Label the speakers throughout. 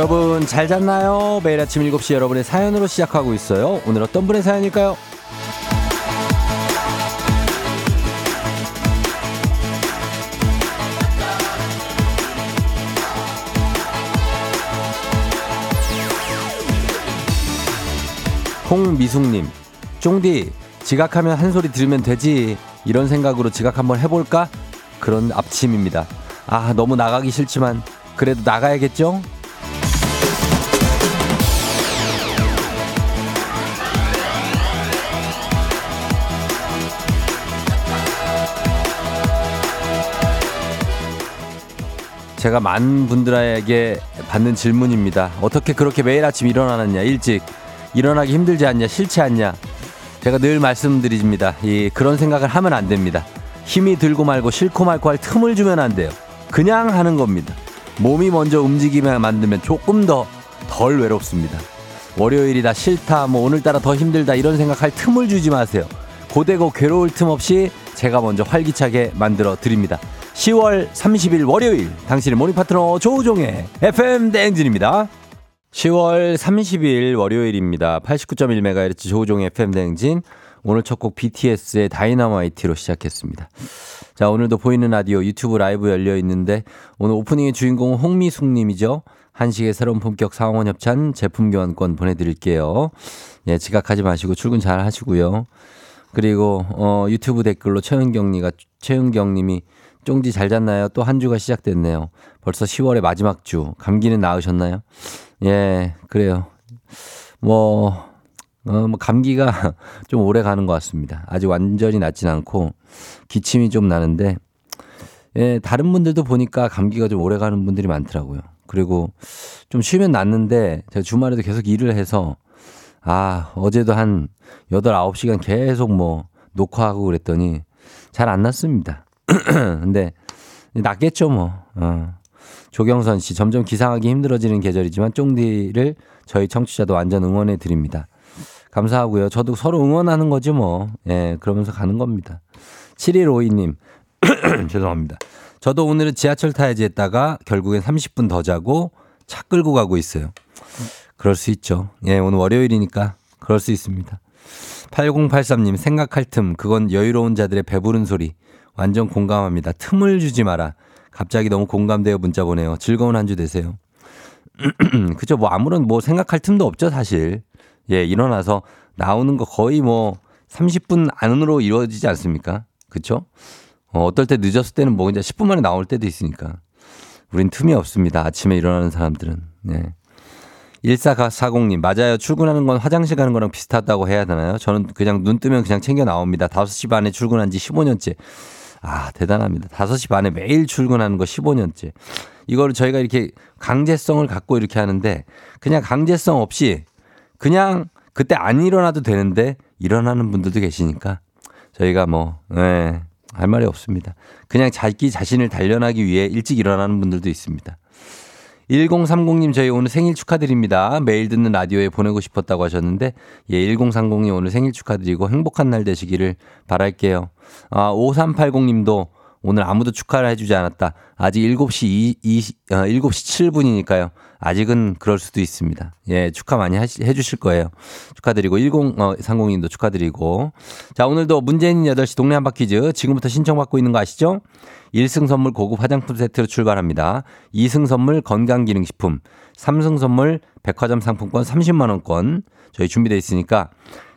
Speaker 1: 여러분 잘 잤나요? 매일 아침 7시 여러분의 사연으로 시작하고 있어요. 오늘 어떤 분의 사연일까요? 홍미숙님, 쫑디, 지각하면 한 소리 들으면 되지. 이런 생각으로 지각 한번 해볼까? 그런 앞침입니다. 아, 너무 나가기 싫지만, 그래도 나가야겠죠? 제가 많은 분들에게 받는 질문입니다. 어떻게 그렇게 매일 아침 일어나느냐, 일찍. 일어나기 힘들지 않냐, 싫지 않냐. 제가 늘 말씀드립니다. 이 그런 생각을 하면 안 됩니다. 힘이 들고 말고 싫고 말고 할 틈을 주면 안 돼요. 그냥 하는 겁니다. 몸이 먼저 움직이면 만들면 조금 더 덜 외롭습니다. 월요일이다 싫다 뭐 오늘따라 더 힘들다 이런 생각할 틈을 주지 마세요. 고되고 괴로울 틈 없이 제가 먼저 활기차게 만들어 드립니다. 10월 30일 월요일 당신의 morning 파트너 조우종의 FM 대행진입니다. 10월 30일 월요일입니다. 89.1MHz 조우종의 FM 대행진. 오늘 첫 곡 BTS의 다이너마이트로 시작했습니다. 자, 오늘도 보이는 라디오 유튜브 라이브 열려 있는데 오늘 오프닝의 주인공은 홍미숙 님이죠. 한식의 새로운 품격 상원 협찬 제품 교환권 보내드릴게요. 예, 지각하지 마시고 출근 잘 하시고요. 그리고 어, 유튜브 댓글로 최은경님가 최은경님이 쫑디 잘 잤나요? 또 한 주가 시작됐네요. 벌써 10월의 마지막 주. 감기는 나으셨나요? 예, 그래요. 뭐, 어, 뭐, 감기가 좀 오래 가는 것 같습니다. 아직 완전히 낫진 않고, 기침이 좀 나는데, 예, 다른 분들도 보니까 감기가 좀 오래 가는 분들이 많더라고요. 그리고 좀 쉬면 낫는데, 제가 주말에도 계속 일을 해서, 아, 어제도 한 8, 9시간 계속 뭐, 녹화하고 그랬더니, 잘 안 났습니다. 근데, 낫겠죠, 뭐. 어. 조경선 씨, 점점 기상하기 힘들어지는 계절이지만 쫑디를 저희 청취자도 완전 응원해 드립니다. 감사하고요. 저도 서로 응원하는 거지 뭐. 예, 그러면서 가는 겁니다. 7152님, 죄송합니다. 저도 오늘은 지하철 타야지 했다가 결국엔 30분 더 자고 차 끌고 가고 있어요. 그럴 수 있죠. 예, 오늘 월요일이니까 그럴 수 있습니다. 8083님, 생각할 틈, 그건 여유로운 자들의 배부른 소리. 완전 공감합니다. 틈을 주지 마라. 갑자기 너무 공감되어 문자 보내요. 즐거운 한 주 되세요. 그죠. 뭐 아무런 뭐 생각할 틈도 없죠, 사실. 예, 일어나서 나오는 거 거의 뭐 30분 안으로 이루어지지 않습니까? 그쵸? 어, 어떨 때 늦었을 때는 뭐 이제 10분 만에 나올 때도 있으니까. 우린 틈이 없습니다. 아침에 일어나는 사람들은. 네. 1440님, 맞아요. 출근하는 건 화장실 가는 거랑 비슷하다고 해야 되나요? 저는 그냥 눈 뜨면 그냥 챙겨 나옵니다. 5시 반에 출근한 지 15년째. 아, 대단합니다. 5시 반에 매일 출근하는 거 15년째. 이거를 저희가 이렇게 강제성을 갖고 이렇게 하는데 그냥 강제성 없이 그냥 그때 안 일어나도 되는데 일어나는 분들도 계시니까 저희가 뭐, 네, 할 말이 없습니다. 그냥 자기 자신을 단련하기 위해 일찍 일어나는 분들도 있습니다. 1030님 저희 오늘 생일 축하드립니다. 매일 듣는 라디오에 보내고 싶었다고 하셨는데 예 1030님 오늘 생일 축하드리고 행복한 날 되시기를 바랄게요. 아 5380님도 오늘 아무도 축하를 해주지 않았다. 아직 7시 2, 2 어, 7시 7분이니까요. 아직은 그럴 수도 있습니다. 예, 축하 많이 하시, 해주실 거예요. 축하드리고, 1030님도 어, 축하드리고. 자, 오늘도 문재인 8시 동네 한바퀴즈 지금부터 신청받고 있는 거 아시죠? 1승 선물 고급 화장품 세트로 출발합니다. 2승 선물 건강기능식품, 3승 선물 백화점 상품권 30만 원권 저희 준비되어 있으니까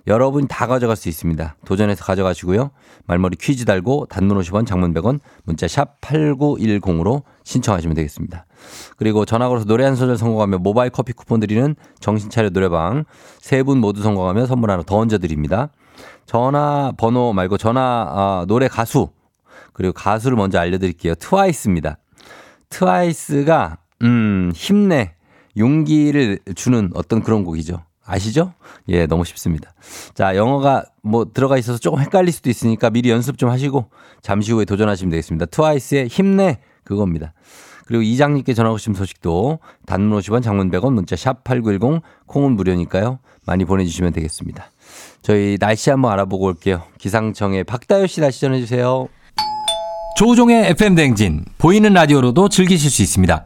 Speaker 1: 여러분 다 가져갈 수 있습니다. 도전해서 가져가시고요. 말머리 퀴즈 달고 단문 50원 장문 100원 문자 샵 8910으로 신청하시면 되겠습니다. 그리고 전화 걸어서 노래 한 소절 성공하면 모바일 커피 쿠폰 드리는 정신차려 노래방 세 분 모두 성공하면 선물 하나 더 얹어 드립니다. 전화 번호 말고 전화 아, 노래 가수 그리고 가수를 먼저 알려드릴게요. 트와이스입니다. 트와이스가 음 힘내 용기를 주는 어떤 그런 곡이죠. 아시죠? 예, 너무 쉽습니다. 자, 영어가 뭐 들어가 있어서 조금 헷갈릴 수도 있으니까 미리 연습 좀 하시고 잠시 후에 도전하시면 되겠습니다. 트와이스의 힘내 그겁니다. 그리고 이장님께 전하고 싶은 소식도 단문 50원 장문 100원 문자 샵 8910 콩은 무료니까요. 많이 보내주시면 되겠습니다. 저희 날씨 한번 알아보고 올게요. 기상청의 박다효 씨 날씨 전해주세요.
Speaker 2: 조종의 FM 댕진 보이는 라디오로도 즐기실 수 있습니다.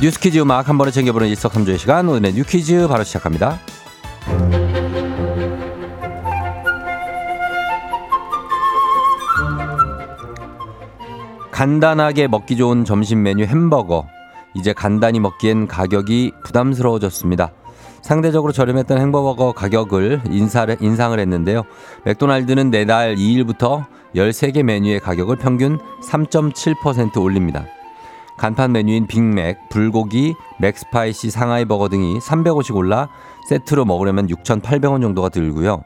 Speaker 1: 뉴스 퀴즈 음악 한 번에 챙겨보는 일석삼조의 시간 오늘의 뉴 퀴즈 바로 시작합니다 간단하게 먹기 좋은 점심 메뉴 햄버거 이제 간단히 먹기엔 가격이 부담스러워졌습니다. 상대적으로 저렴했던 햄버거 가격을 인사를, 인상을 했는데요. 맥도날드는 내달 2일부터 13개 메뉴의 가격을 평균 3.7% 올립니다. 간판 메뉴인 빅맥, 불고기, 맥스파이시 상하이 버거 등이 300원씩 올라 세트로 먹으려면 6,800원 정도가 들고요.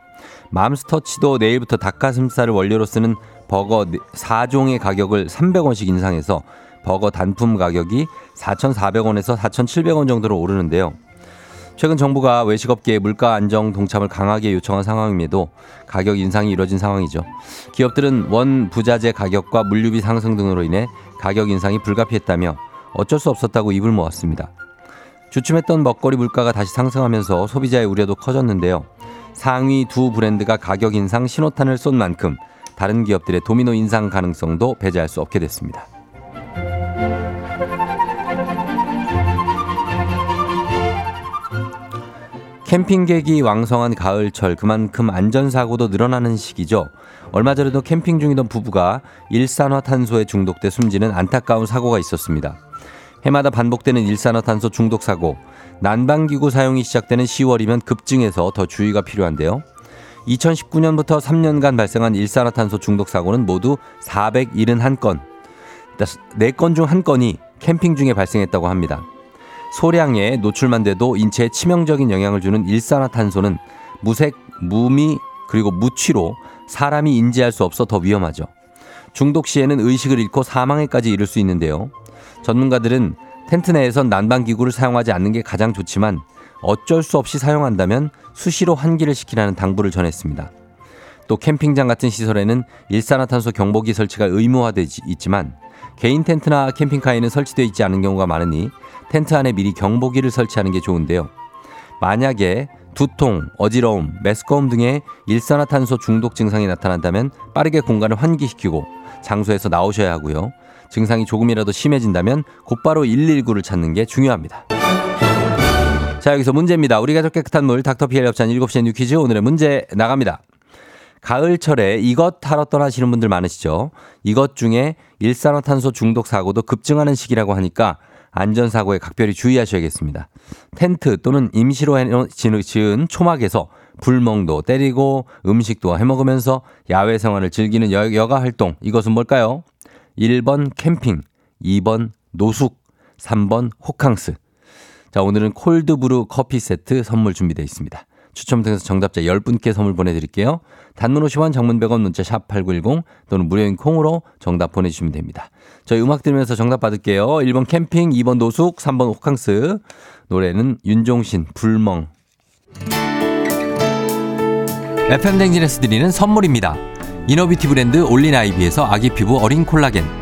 Speaker 1: 맘스터치도 내일부터 닭가슴살을 원료로 쓰는 버거 4종의 가격을 300원씩 인상해서 버거 단품 가격이 4,400원에서 4,700원 정도로 오르는데요. 최근 정부가 외식업계의 물가 안정 동참을 강하게 요청한 상황임에도 가격 인상이 이뤄진 상황이죠. 기업들은 원 부자재 가격과 물류비 상승 등으로 인해 가격 인상이 불가피했다며 어쩔 수 없었다고 입을 모았습니다. 주춤했던 먹거리 물가가 다시 상승하면서 소비자의 우려도 커졌는데요. 상위 두 브랜드가 가격 인상 신호탄을 쏜 만큼 다른 기업들의 도미노 인상 가능성도 배제할 수 없게 됐습니다. 캠핑객이 왕성한 가을철 그만큼 안전사고도 늘어나는 시기죠. 얼마 전에도 캠핑 중이던 부부가 일산화탄소에 중독돼 숨지는 안타까운 사고가 있었습니다. 해마다 반복되는 일산화탄소 중독 사고, 난방기구 사용이 시작되는 10월이면 급증해서 더 주의가 필요한데요. 2019년부터 3년간 발생한 일산화탄소 중독 사고는 모두 471건, 4건 중 1건이 캠핑 중에 발생했다고 합니다. 소량의 노출만 돼도 인체에 치명적인 영향을 주는 일산화탄소는 무색, 무미, 그리고 무취로 사람이 인지할 수 없어 더 위험하죠. 중독 시에는 의식을 잃고 사망에까지 이를 수 있는데요. 전문가들은 텐트 내에선 난방기구를 사용하지 않는 게 가장 좋지만 어쩔 수 없이 사용한다면 수시로 환기를 시키라는 당부를 전했습니다. 또 캠핑장 같은 시설에는 일산화탄소 경보기 설치가 의무화되어 있지만 개인 텐트나 캠핑카에는 설치되어 있지 않은 경우가 많으니 텐트 안에 미리 경보기를 설치하는 게 좋은데요. 만약에 두통, 어지러움, 메스꺼움 등의 일산화탄소 중독 증상이 나타난다면 빠르게 공간을 환기시키고 장소에서 나오셔야 하고요. 증상이 조금이라도 심해진다면 곧바로 119를 찾는 게 중요합니다. 자, 여기서 문제입니다. 우리 가족 깨끗한 물 닥터피엘 협찬 7시에 뉴 퀴즈 오늘의 문제 나갑니다. 가을철에 이것 하러 떠나시는 분들 많으시죠? 이것 중에 일산화탄소 중독 사고도 급증하는 시기라고 하니까 안전사고에 각별히 주의하셔야겠습니다. 텐트 또는 임시로 지은 초막에서 불멍도 때리고 음식도 해먹으면서 야외 생활을 즐기는 여, 가 활동 이것은 뭘까요? 1번 캠핑, 2번 노숙, 3번 호캉스. 자, 오늘은 콜드브루 커피 세트 선물 준비되어 있습니다. 추첨 통해서 정답자 10분께 선물 보내드릴게요. 단문 50원, 장문 100원, 문자 샵 8910 또는 무료인 콩으로 정답 보내주시면 됩니다. 저희 음악 들으면서 정답 받을게요. 1번 캠핑, 2번 노숙, 3번 호캉스. 노래는 윤종신, 불멍. FM 댕진에서 드리는 선물입니다. 이너비티 브랜드 올린 아이비에서 아기 피부 어린 콜라겐.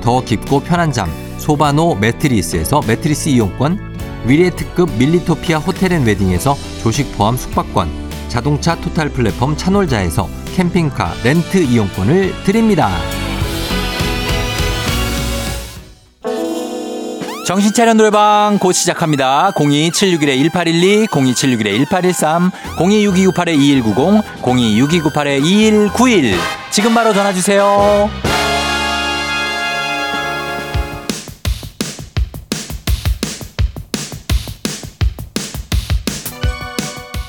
Speaker 2: 더 깊고 편한 잠 소바노 매트리스에서 매트리스 이용권, 위례 특급 밀리토피아 호텔 앤 웨딩에서 조식 포함 숙박권, 자동차 토탈 플랫폼 차놀자에서 캠핑카 렌트 이용권을 드립니다. 정신차려 노래방 곧 시작합니다. 02761-1812, 02761-1813, 026298-2190, 026298-2191. 지금 바로 전화주세요.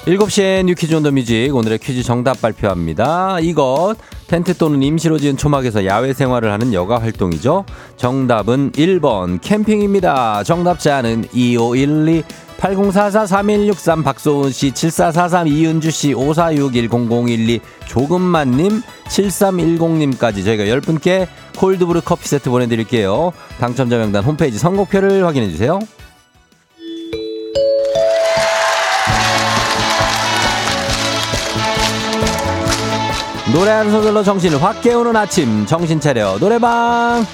Speaker 1: 7시에 뉴퀴즈 on the music 오늘의 퀴즈 정답 발표합니다. 이것 텐트 또는 임시로 지은 초막에서 야외 생활을 하는 여가 활동이죠. 정답은 1번 캠핑입니다. 정답자는 2512 8044-3163 박소은 씨, 7443 이은주 씨, 5461 0012 조금만 님, 7310님까지 저희가 10분께 콜드브루 커피 세트 보내 드릴게요. 당첨자 명단 홈페이지 선곡표를 확인해 주세요. 노래 한 소절로 정신을 확 깨우는 아침. 정신 차려. 노래방.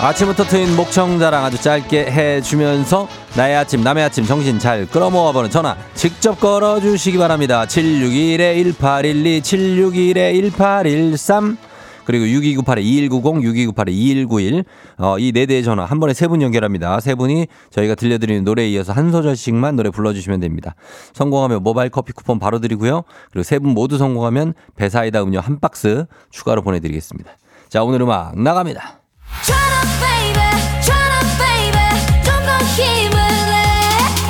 Speaker 1: 아침부터 트인 목청 자랑 아주 짧게 해주면서 나의 아침 남의 아침 정신 잘 끌어모아보는 전화 직접 걸어주시기 바랍니다. 761-1812 761-1813 그리고 6298-2190, 6298-2191, 어, 이 네 대의 전화 한 번에 세 분 연결합니다. 세 분이 저희가 들려드리는 노래에 이어서 한 소절씩만 노래 불러주시면 됩니다. 성공하면 모바일 커피 쿠폰 바로 드리고요. 그리고 세 분 모두 성공하면 배사이다 음료 한 박스 추가로 보내드리겠습니다. 자, 오늘 음악 나갑니다.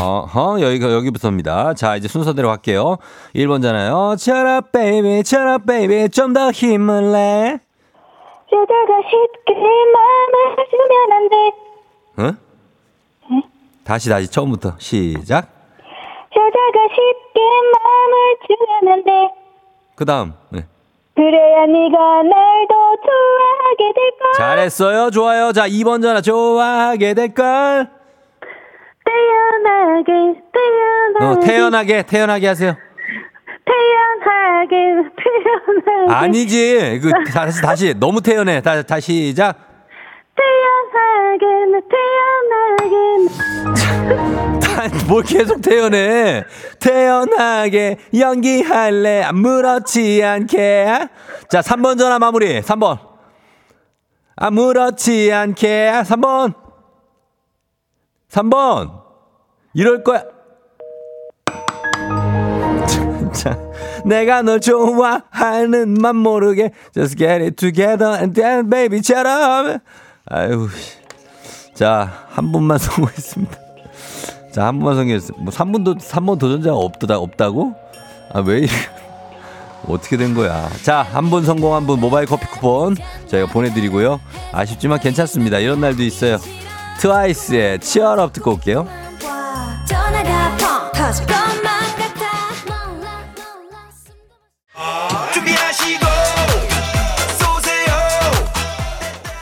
Speaker 1: 어허, 여기가, 여기부터입니다. 자, 이제 순서대로 갈게요. 1번잖아요. Shut up, baby, shut up, baby. 좀 더 힘을 내.
Speaker 3: 여자가 쉽게 마음을 주면 안 돼.
Speaker 1: 응?
Speaker 3: 응?
Speaker 1: 다시, 다시, 처음부터. 시작.
Speaker 3: 여자가 쉽게 마음을 주면 안 돼.
Speaker 1: 그 다음. 네.
Speaker 3: 그래야 네가 날 더 좋아하게 될 걸.
Speaker 1: 잘했어요. 좋아요. 자, 2번 전화. 좋아하게 될 걸.
Speaker 3: 태연하게, 태연하게.
Speaker 1: 어, 태연하게, 태연하게 하세요.
Speaker 3: 태연하게, 태연하게.
Speaker 1: 아니지. 그, 다시, 다시. 너무 태연해. 다, 다시 시작.
Speaker 3: 태연하게, 태연하게.
Speaker 1: 뭘 계속 태연해. 태연하게 연기할래. 아무렇지 않게. 자, 3번 전화 마무리. 3번. 아무렇지 않게. 3번. 3번. 이럴 거야. 진짜. 내가 널 좋아하는 맘 모르게 just get it together and then baby처럼 아유 자한 분만 성공했습니다. 자 한 분만 성공했습니다. 뭐 3분도 3번 도전자가 없다 없다고? 아왜 어떻게 된 거야? 자 한 분 성공 한 분 모바일 커피 쿠폰 저희가 보내드리고요. 아쉽지만 괜찮습니다. 이런 날도 있어요. 트와이스의 Cheer Up 듣고 올게요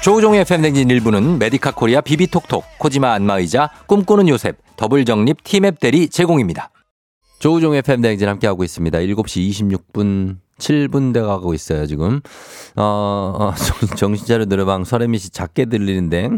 Speaker 2: 조우종의 FM댕진 일부는 메디카 코리아 비비톡톡, 코지마 안마의자, 꿈꾸는 요셉, 더블정립 티맵 대리 제공입니다.
Speaker 1: 조우종의 FM댕진 함께하고 있습니다. 7시 26분 7분 돼 가고 있어요, 지금. 어, 어 정신차려 노래방 서래미 씨 작게 들리는데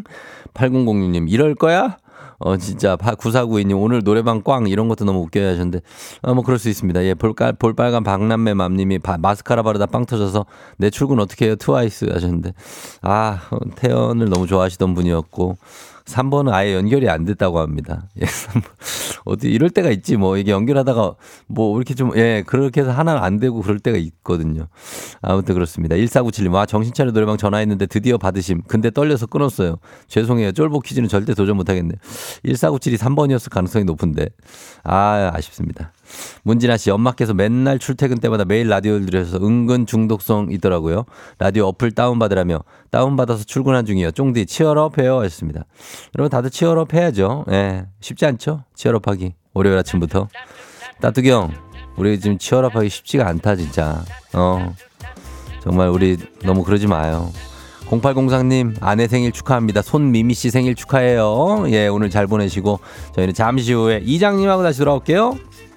Speaker 1: 8006님 이럴 거야? 어, 진짜, 9492님, 오늘 노래방 꽝, 이런 것도 너무 웃겨야 하셨는데, 어, 뭐, 그럴 수 있습니다. 예, 볼깔, 볼빨간 박남매 맘님이 바, 마스카라 바르다 빵 터져서, 내 출근 어떻게 해요? 트와이스 하셨는데, 아, 어, 태연을 너무 좋아하시던 분이었고, 3번은 아예 연결이 안 됐다고 합니다. 예, 3번. 어디 이럴 때가 있지 뭐 이게 연결하다가 뭐 이렇게 좀 예, 그렇게 해서 하나는 안 되고 그럴 때가 있거든요. 아무튼 그렇습니다. 1497님, 와, 정신 차려 노래방 전화했는데 드디어 받으심. 근데 떨려서 끊었어요. 죄송해요. 쫄보 퀴즈는 절대 도전 못 하겠네요. 1497이 3번이었을 가능성이 높은데. 아, 아쉽습니다. 문진아 씨, 엄마께서 맨날 출퇴근 때마다 매일 라디오를 들으셔서 은근 중독성 있더라고요. 라디오 어플 다운받으라며 다운받아서 출근한 중이에요. 쫑디 치얼업 해요. 하셨습니다. 여러분 다들 치얼업 해야죠. 예. 쉽지 않죠? 치얼업 하기. 월요일 아침부터. 따뚜기 형, 우리 지금 치얼업 하기 쉽지가 않다, 진짜. 어. 정말 우리 너무 그러지 마요. 0803님 아내 생일 축하합니다. 손미미 씨 생일 축하해요. 예, 오늘 잘 보내시고 저희는 잠시 후에 이장님하고 다시 돌아올게요.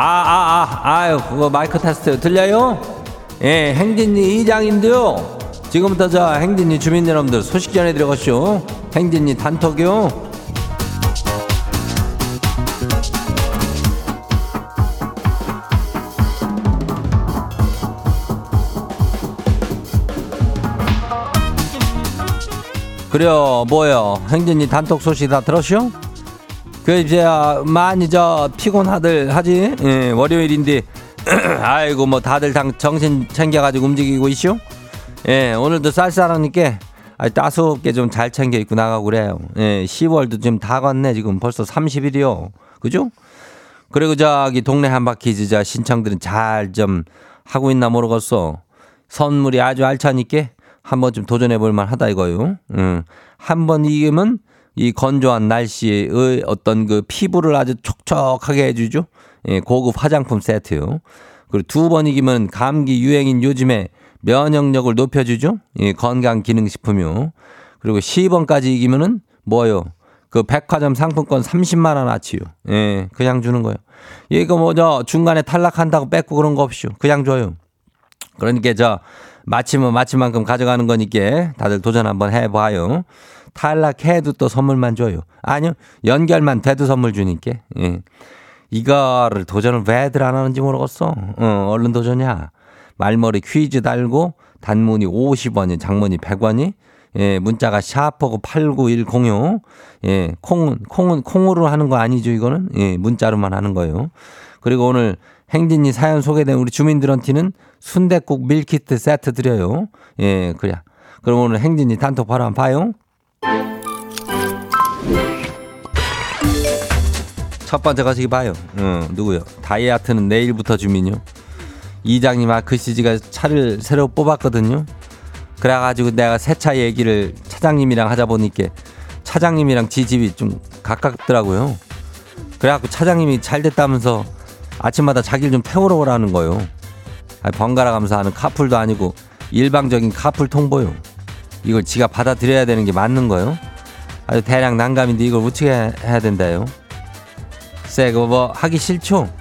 Speaker 1: 아, 아, 아, 아유, 그거 마이크 테스트 들려요? 예, 행진리 이장인데요. 지금부터 저 행진리 주민 여러분들 소식 전해드려가시오. 행진리 단톡이요. 그래요, 뭐요? 행진리 단톡 소식 다 들었쇼? 그 이제 아, 많이 저 피곤하들 하지? 예, 월요일인데 아이고 뭐 다들 당 정신 챙겨가지고 움직이고 있쇼 예 오늘도 쌀쌀하니까 아, 따숩게 좀 잘 챙겨 입고 나가고 그래요. 예 10월도 지금 다 갔네 지금. 벌써 30일이요. 그죠? 그리고 저기 동네 한바퀴 저 신청들은 잘 좀 하고 있나 모르겠어. 선물이 아주 알차니까 한번 좀 도전해 볼 만하다 이거요. 음. 한번 이기면 이 건조한 날씨의 어떤 그 피부를 아주 촉촉하게 해주죠. 예, 고급 화장품 세트요. 그리고 두 번 이기면 감기 유행인 요즘에 면역력을 높여주죠. 예, 건강 기능식품이요. 그리고 10원까지 이기면은 뭐요? 그 백화점 상품권 30만 원 아치요. 예, 그냥 주는 거예요. 이거 뭐저 중간에 탈락한다고 뺏고 그런 거 없이요. 그냥 줘요. 그러니까 저 마침은 마침만큼 가져가는 거니까 다들 도전 한번 해봐요. 탈락해도 또 선물만 줘요. 아니요. 연결만 돼도 선물 주니까. 예. 이거를 도전을 왜들 안 하는지 모르겠어. 어, 얼른 도전이야. 말머리 퀴즈 달고 단문이 50원이 장문이 100원이 예, 문자가 샤퍼고 89106. 예, 콩은, 콩은, 콩으로 하는 거 아니죠, 이거는? 예, 문자로만 하는 거예요. 그리고 오늘 행진이 사연 소개된 우리 주민들한테는 순대국 밀키트 세트 드려요. 예, 그래. 그럼 오늘 행진이 단톡 바로 한번 봐요. 첫 번째 가시기 봐요. 어, 누구요? 다이아트는 내일부터 주민요. 이장님 아 글씨지가 차를 새로 뽑았거든요. 그래가지고 내가 새 차 얘기를 차장님이랑 하자 보니까 차장님이랑 지 집이 좀 가깝더라고요. 그래갖고 차장님이 잘 됐다면서 아침마다 자기를 좀 태우러 오라는 거요. 아니, 번갈아 가면서 하는 카풀도 아니고 일방적인 카풀 통보요. 이걸 지가 받아들여야 되는 게 맞는 거요. 아주 대량 난감인데 이걸 어떻게 해야 된다요? 글쎄 그거 뭐 하기 싫죠?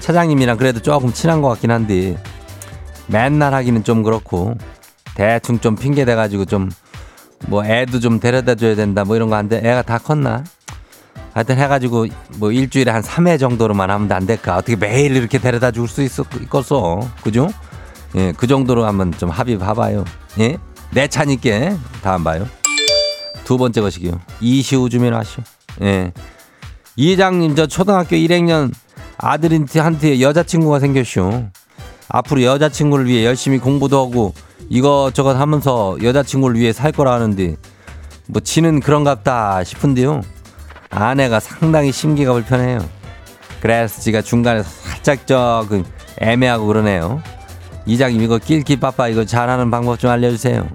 Speaker 1: 차장님이랑 그래도 조금 친한 것 같긴 한데 맨날 하기는 좀 그렇고 대충 좀 핑계 대가지고 좀 뭐 애도 좀 데려다 줘야 된다 뭐 이런 거 한데 애가 다 컸나? 하여튼 해가지고 뭐 일주일에 한 3회 정도로만 하면 안 될까? 어떻게 매일 이렇게 데려다 줄 수 있겠어. 그죠? 예, 그 정도로 한번 좀 합의 봐봐요. 예? 내 차니까 다음 봐요. 두 번째 것이기요. 이시우 주민 하시오. 예. 이장님 저 초등학교 1학년 아들한테 여자친구가 생겼쇼. 앞으로 여자친구를 위해 열심히 공부도 하고 이것저것 하면서 여자친구를 위해 살 거라 하는데 뭐 지는 그런갑다 싶은데요. 아내가 상당히 심기가 불편해요. 그래서 지가 중간에 살짝 저그 애매하고 그러네요. 이장님 이거 낄끼 빠빠 이거 잘하는 방법 좀 알려주세요.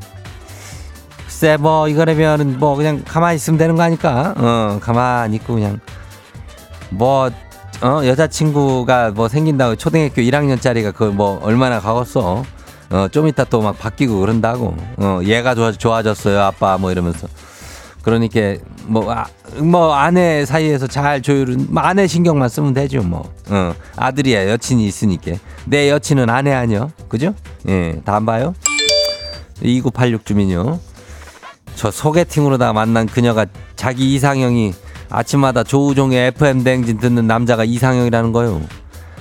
Speaker 1: 글쎄 뭐 이거라면 뭐 그냥 가만히 있으면 되는 거 아닐까? 어 가만히 있고 그냥 뭐 어, 여자친구가 뭐 생긴다고 초등학교 1학년짜리가 그걸 뭐 얼마나 가겠어. 어, 좀 이따 또 막 바뀌고 그런다고. 어, 얘가 좋아, 좋아졌어요, 아빠 뭐 이러면서. 그러니까 뭐, 아, 뭐 아내 사이에서 잘 조율은 뭐 아내 신경만 쓰면 되죠, 뭐. 어, 아들이야, 여친이 있으니까. 내 여친은 아내 아니요. 그죠? 예, 다음 봐요. 2986 주민요. 저 소개팅으로다가 만난 그녀가 자기 이상형이 아침마다 조우종의 FM 대행진 듣는 남자가 이상형이라는 거요.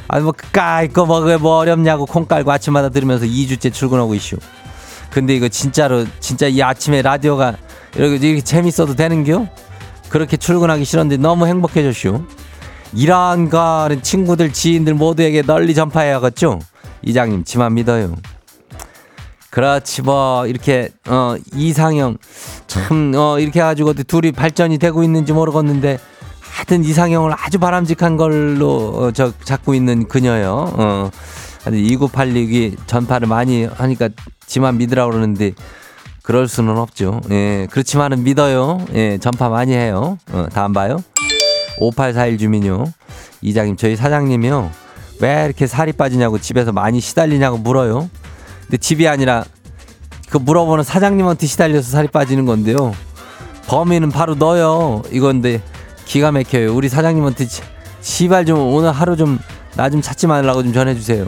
Speaker 1: 아니 뭐 까이 거 뭐, 그게 뭐 어렵냐고 콩 깔고 아침마다 들으면서 2주째 출근하고 있슈. 근데 이거 진짜로 진짜 이 아침에 라디오가 이렇게, 이렇게 재밌어도 되는겨? 그렇게 출근하기 싫었는데 너무 행복해졌슈. 이러한 거는 친구들 지인들 모두에게 널리 전파해야겠죠? 이장님 지만 믿어요. 그렇지 뭐 이렇게 어 이상형 참어 이렇게 해가지고 둘이 발전이 되고 있는지 모르겠는데 하여튼 이상형을 아주 바람직한 걸로 어, 저 잡고 있는 그녀요. 어. 2986이 전파를 많이 하니까 지만 믿으라고 그러는데 그럴 수는 없죠. 예. 그렇지만은 믿어요. 예. 전파 많이 해요. 어, 다음 봐요. 5841 주민요. 이장님, 저희 사장님이요. 왜 이렇게 살이 빠지냐고 집에서 많이 시달리냐고 물어요. 근데 집이 아니라 그 물어보는 사장님한테 시달려서 살이 빠지는 건데요. 범인은 바로 너요. 이건데 기가 막혀요. 우리 사장님한테 지- 시발 좀 오늘 하루 좀나좀 찾지 말라고 좀 전해주세요.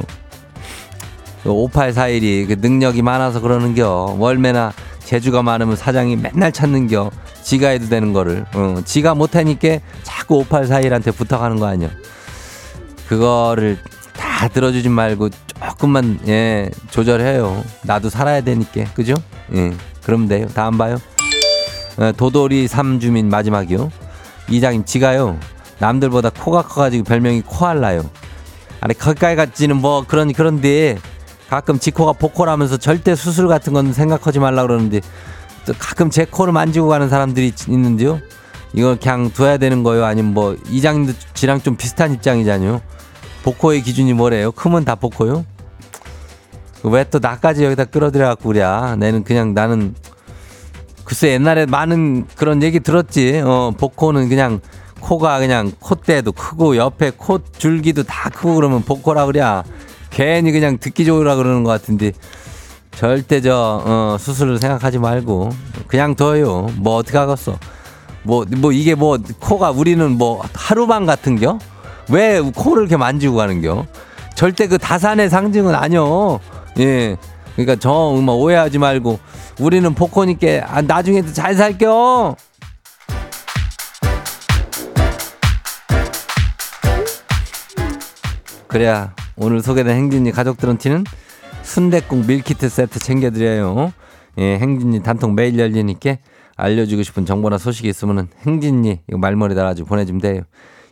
Speaker 1: 5841이 그 능력이 많아서 그러는겨. 월매나 재주가 많으면 사장이 맨날 찾는겨. 지가 해도 되는 거를. 어, 지가 못하니까 자꾸 5841한테 부탁하는 거 아니야. 그거를 다 들어주지 말고 조금만 예 조절해요. 나도 살아야 되니까 그죠? 예 그러면 돼요. 다음 봐요. 어, 도돌이 삼주민 마지막이요. 이장님 지가요 남들보다 코가 커가지고 별명이 코알라요. 아니 거기까지 갔지는 뭐 그런 그런데 가끔 지 코가 보코라면서 절대 수술 같은 건 생각하지 말라 그러는데 또 가끔 제 코를 만지고 가는 사람들이 있는데요. 이걸 그냥 둬야 되는 거예요? 아니면 뭐 이장님도 지랑 좀 비슷한 입장이잖아요. 보코의 기준이 뭐래요? 크면 다 보코요? 왜 또 나까지 여기다 끌어들여 갖고 그래? 나는 그냥 나는 글쎄 옛날에 많은 그런 얘기 들었지. 어, 보코는 그냥 코가 그냥 콧대도 크고 옆에 코 줄기도 다 크고 그러면 보코라 그래. 괜히 그냥 듣기 좋으라 그러는 것 같은데 절대 저 어, 수술을 생각하지 말고 그냥 둬요. 뭐 어떻게 하겠어? 뭐뭐 이게 뭐 코가 우리는 뭐 하루방 같은겨? 왜 코를 이렇게 만지고 가는겨? 절대 그 다산의 상징은 아니요. 예. 그러니까 저뭐 오해하지 말고 우리는 복코니까 아, 나중에도 잘 살겨. 그래야 오늘 소개된 행진이 가족들한테는 순댓국 밀키트 세트 챙겨드려요. 예, 행진이 단통 매일 열리니까 알려주고 싶은 정보나 소식이 있으면은 행진이 이거 말머리 달아가지고 보내주면 돼요.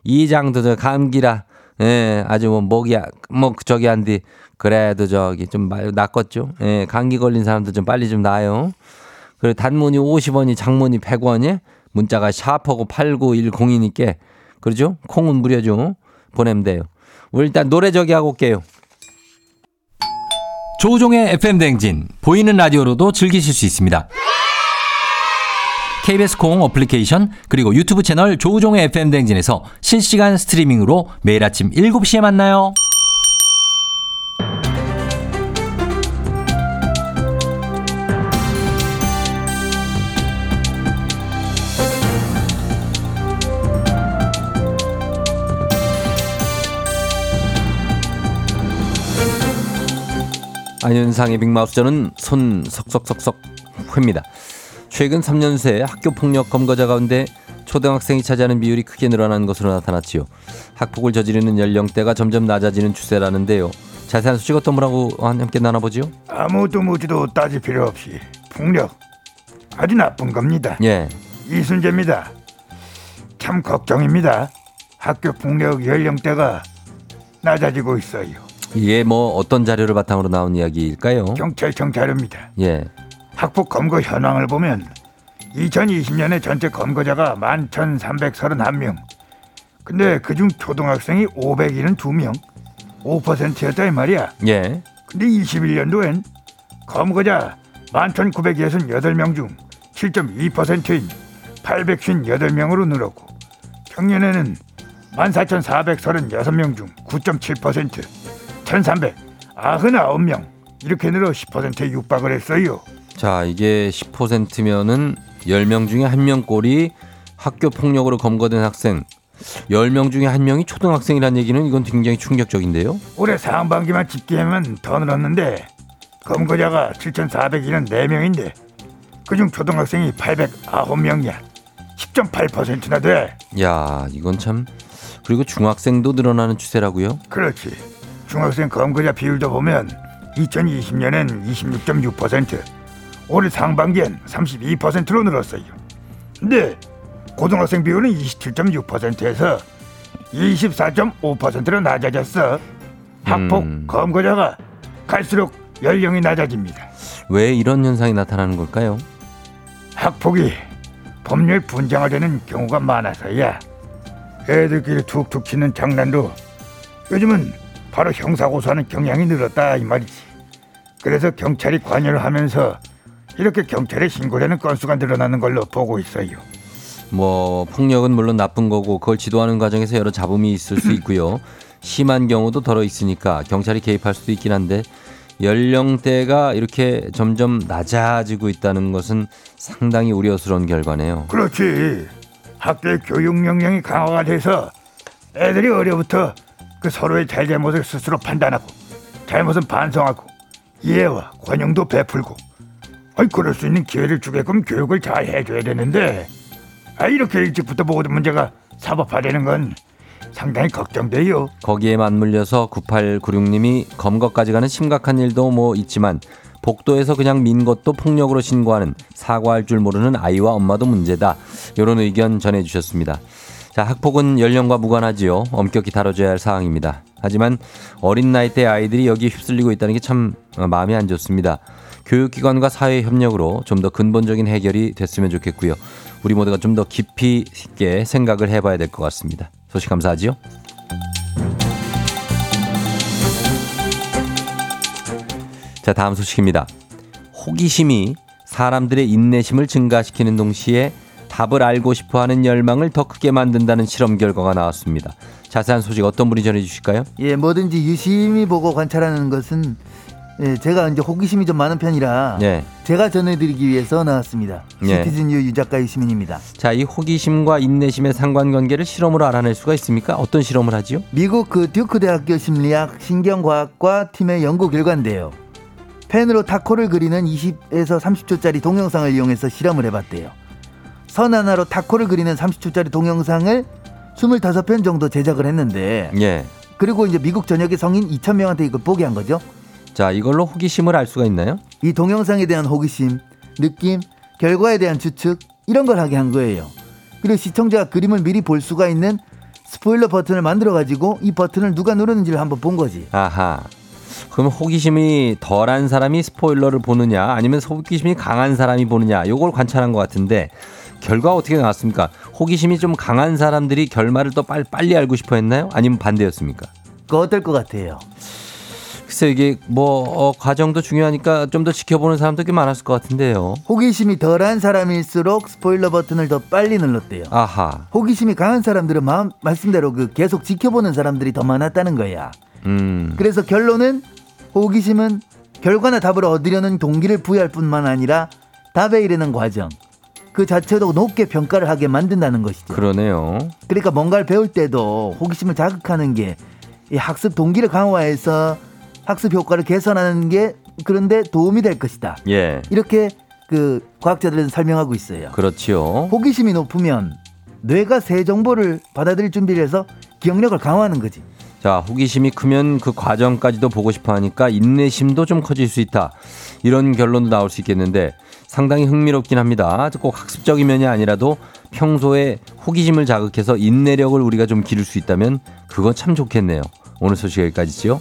Speaker 1: 이장도 저 감기라 예, 아주 뭐 목이 아- 뭐 저기 한디 그래도 저기 좀 말- 낫겠죠. 예, 감기 걸린 사람도 좀 빨리 좀 나아요. 그리고 단문이 50원이 장문이 100원이 문자가 샤프고 8910이니까 그러죠? 콩은 무료죠. 보내면 돼요. 우리 일단 노래 저기 하고 올게요.
Speaker 2: 조우종의 FM 댕진 보이는 라디오로도 즐기실 수 있습니다. KBS 콩 어플리케이션 그리고 유튜브 채널 조우종의 FM 댕진에서 실시간 스트리밍으로 매일 아침 7시에 만나요.
Speaker 1: 안윤상의 빅마우스전은 손 석석석석 회입니다. 최근 3년 새 학교 폭력 검거자 가운데 초등학생이 차지하는 비율이 크게 늘어난 것으로 나타났지요. 학폭을 저지르는 연령대가 점점 낮아지는 추세라는데요. 자세한 소식 어떤 분하고 함께 나눠보죠?
Speaker 4: 아무도 묻지도 따질 필요 없이 폭력 아주 나쁜 겁니다.
Speaker 1: 예.
Speaker 4: 이순재입니다. 참 걱정입니다. 학교 폭력 연령대가 낮아지고 있어요.
Speaker 1: 이게 뭐 어떤 자료를 바탕으로 나온 이야기일까요?
Speaker 4: 경찰청 자료입니다.
Speaker 1: 예.
Speaker 4: 학폭 검거 현황을 보면 2020년에 전체 검거자가 11,331명. 근데 그중 초등학생이 572명, 5%였다 이 말이야.
Speaker 1: 예.
Speaker 4: 근데 21년도엔 검거자 11,968명 중 7.2%인 858명으로 늘었고 작년에는 14,436명 중 9.7% 1,399명 이렇게 늘어 10%에 육박을 했어요.
Speaker 1: 자, 이게 10%면은 10명 중에 1명 꼴이 학교 폭력으로 검거된 학생. 10명 중에 1명이 초등학생이라는 얘기는 이건 굉장히 충격적인데요.
Speaker 4: 올해 상반기만 집계하면 더 늘었는데 검거자가 7,400인은 4명인데 그중 초등학생이 809명이야. 10.8%나 돼.
Speaker 1: 야, 이건 참 그리고 중학생도 늘어나는 추세라고요?
Speaker 4: 그렇지. 중학생 검거자 비율도 보면 2020년엔 26.6%, 올해 상반기엔 32%로 늘었어요. 근데 고등학생 비율은 27.6%에서 24.5%로 낮아졌어. 학폭
Speaker 1: 음.
Speaker 4: 검거자가 갈수록 연령이 낮아집니다.
Speaker 1: 왜 이런 현상이 나타나는 걸까요?
Speaker 4: 학폭이 법률 분쟁화 되는 경우가 많아서야. 애들끼리 툭툭 치는 장난도 요즘은 바로 형사고소하는 경향이 늘었다 이 말이지. 그래서 경찰이 관여를 하면서 이렇게 경찰에 신고되는 건수가 늘어나는 걸로 보고 있어요.
Speaker 1: 뭐 폭력은 물론 나쁜 거고 그걸 지도하는 과정에서 여러 잡음이 있을 수 있고요. 심한 경우도 덜어 있으니까 경찰이 개입할 수도 있긴 한데 연령대가 이렇게 점점 낮아지고 있다는 것은 상당히 우려스러운 결과네요.
Speaker 4: 그렇지. 학교의 교육 역량이 강화가 돼서 애들이 어려부터 그 서로의 잘잘못을 스스로 판단하고 잘못은 반성하고 이해와 관용도 베풀고 아이 그럴 수 있는 기회를 주게끔 교육을 잘 해줘야 되는데 아 이렇게 일찍부터 모든 문제가 사법화되는 건 상당히 걱정돼요.
Speaker 1: 거기에 맞물려서 9896님이 검거까지 가는 심각한 일도 뭐 있지만 복도에서 그냥 민 것도 폭력으로 신고하는 사과할 줄 모르는 아이와 엄마도 문제다. 이런 의견 전해주셨습니다. 자, 학폭은 연령과 무관하지요. 엄격히 다뤄줘야 할 사항입니다. 하지만 어린 나이 때 아이들이 여기 휩쓸리고 있다는 게 참 마음이 안 좋습니다. 교육기관과 사회 협력으로 좀 더 근본적인 해결이 됐으면 좋겠고요. 우리 모두가 좀 더 깊이 있게 생각을 해봐야 될 것 같습니다. 소식 감사하지요. 자, 다음 소식입니다. 호기심이 사람들의 인내심을 증가시키는 동시에 답을 알고 싶어 하는 열망을 더 크게 만든다는 실험 결과가 나왔습니다. 자세한 소식 어떤 분이 전해 주실까요?
Speaker 5: 예, 뭐든지 유심히 보고 관찰하는 것은 예, 제가 이제 호기심이 좀 많은 편이라
Speaker 1: 예.
Speaker 5: 제가 전해드리기 위해서 나왔습니다.
Speaker 1: 예.
Speaker 5: 시티즌 유 유작가 유시민입니다.
Speaker 1: 자, 이 호기심과 인내심의 상관관계를 실험으로 알아낼 수가 있습니까? 어떤 실험을 하지요?
Speaker 5: 미국 그 듀크 대학교 심리학 신경과학과 팀의 연구 결과인데요. 펜으로 타코를 그리는 20에서 30초짜리 동영상을 이용해서 실험을 해봤대요. 선 하나로 타코를 그리는 30초짜리 동영상을 25편 정도 제작을 했는데
Speaker 1: 예.
Speaker 5: 그리고 이제 미국 전역의 성인 2,000명한테 이걸 보게 한 거죠.
Speaker 1: 자, 이걸로 호기심을 알 수가 있나요?
Speaker 5: 이 동영상에 대한 호기심, 느낌, 결과에 대한 추측 이런 걸 하게 한 거예요. 그리고 시청자가 그림을 미리 볼 수가 있는 스포일러 버튼을 만들어 가지고 이 버튼을 누가 누르는지를 한번 본 거지.
Speaker 1: 아하. 그러면 호기심이 덜한 사람이 스포일러를 보느냐 아니면 호기심이 강한 사람이 보느냐 요걸 관찰한 것 같은데 결과가 어떻게 나왔습니까? 호기심이 좀 강한 사람들이 결말을 더 빨리, 빨리 알고 싶어 했나요? 아니면 반대였습니까?
Speaker 5: 그거 어떨 것 같아요?
Speaker 1: 글쎄 이게 뭐 어, 과정도 중요하니까 좀 더 지켜보는 사람도 꽤 많았을 것 같은데요.
Speaker 5: 호기심이 덜한 사람일수록 스포일러 버튼을 더 빨리 눌렀대요.
Speaker 1: 아하.
Speaker 5: 호기심이 강한 사람들은 마음, 말씀대로 그 계속 지켜보는 사람들이 더 많았다는 거야.
Speaker 1: 음.
Speaker 5: 그래서 결론은 호기심은 결과나 답을 얻으려는 동기를 부여할 뿐만 아니라 답에 이르는 과정 그 자체도 높게 평가를 하게 만든다는 것이죠.
Speaker 1: 그러네요.
Speaker 5: 그러니까 뭔가를 배울 때도 호기심을 자극하는 게 이 학습 동기를 강화해서 학습 효과를 개선하는 게 그런데 도움이 될 것이다.
Speaker 1: 예.
Speaker 5: 이렇게 그 과학자들은 설명하고 있어요.
Speaker 1: 그렇지요.
Speaker 5: 호기심이 높으면 뇌가 새 정보를 받아들일 준비를 해서 기억력을 강화하는 거지.
Speaker 1: 자, 호기심이 크면 그 과정까지도 보고 싶어 하니까 인내심도 좀 커질 수 있다. 이런 결론도 나올 수 있겠는데 상당히 흥미롭긴 합니다. 꼭 학습적인 면이 아니라도 평소에 호기심을 자극해서 인내력을 우리가 좀 기를 수 있다면 그건 참 좋겠네요. 오늘 소식 여기까지지요.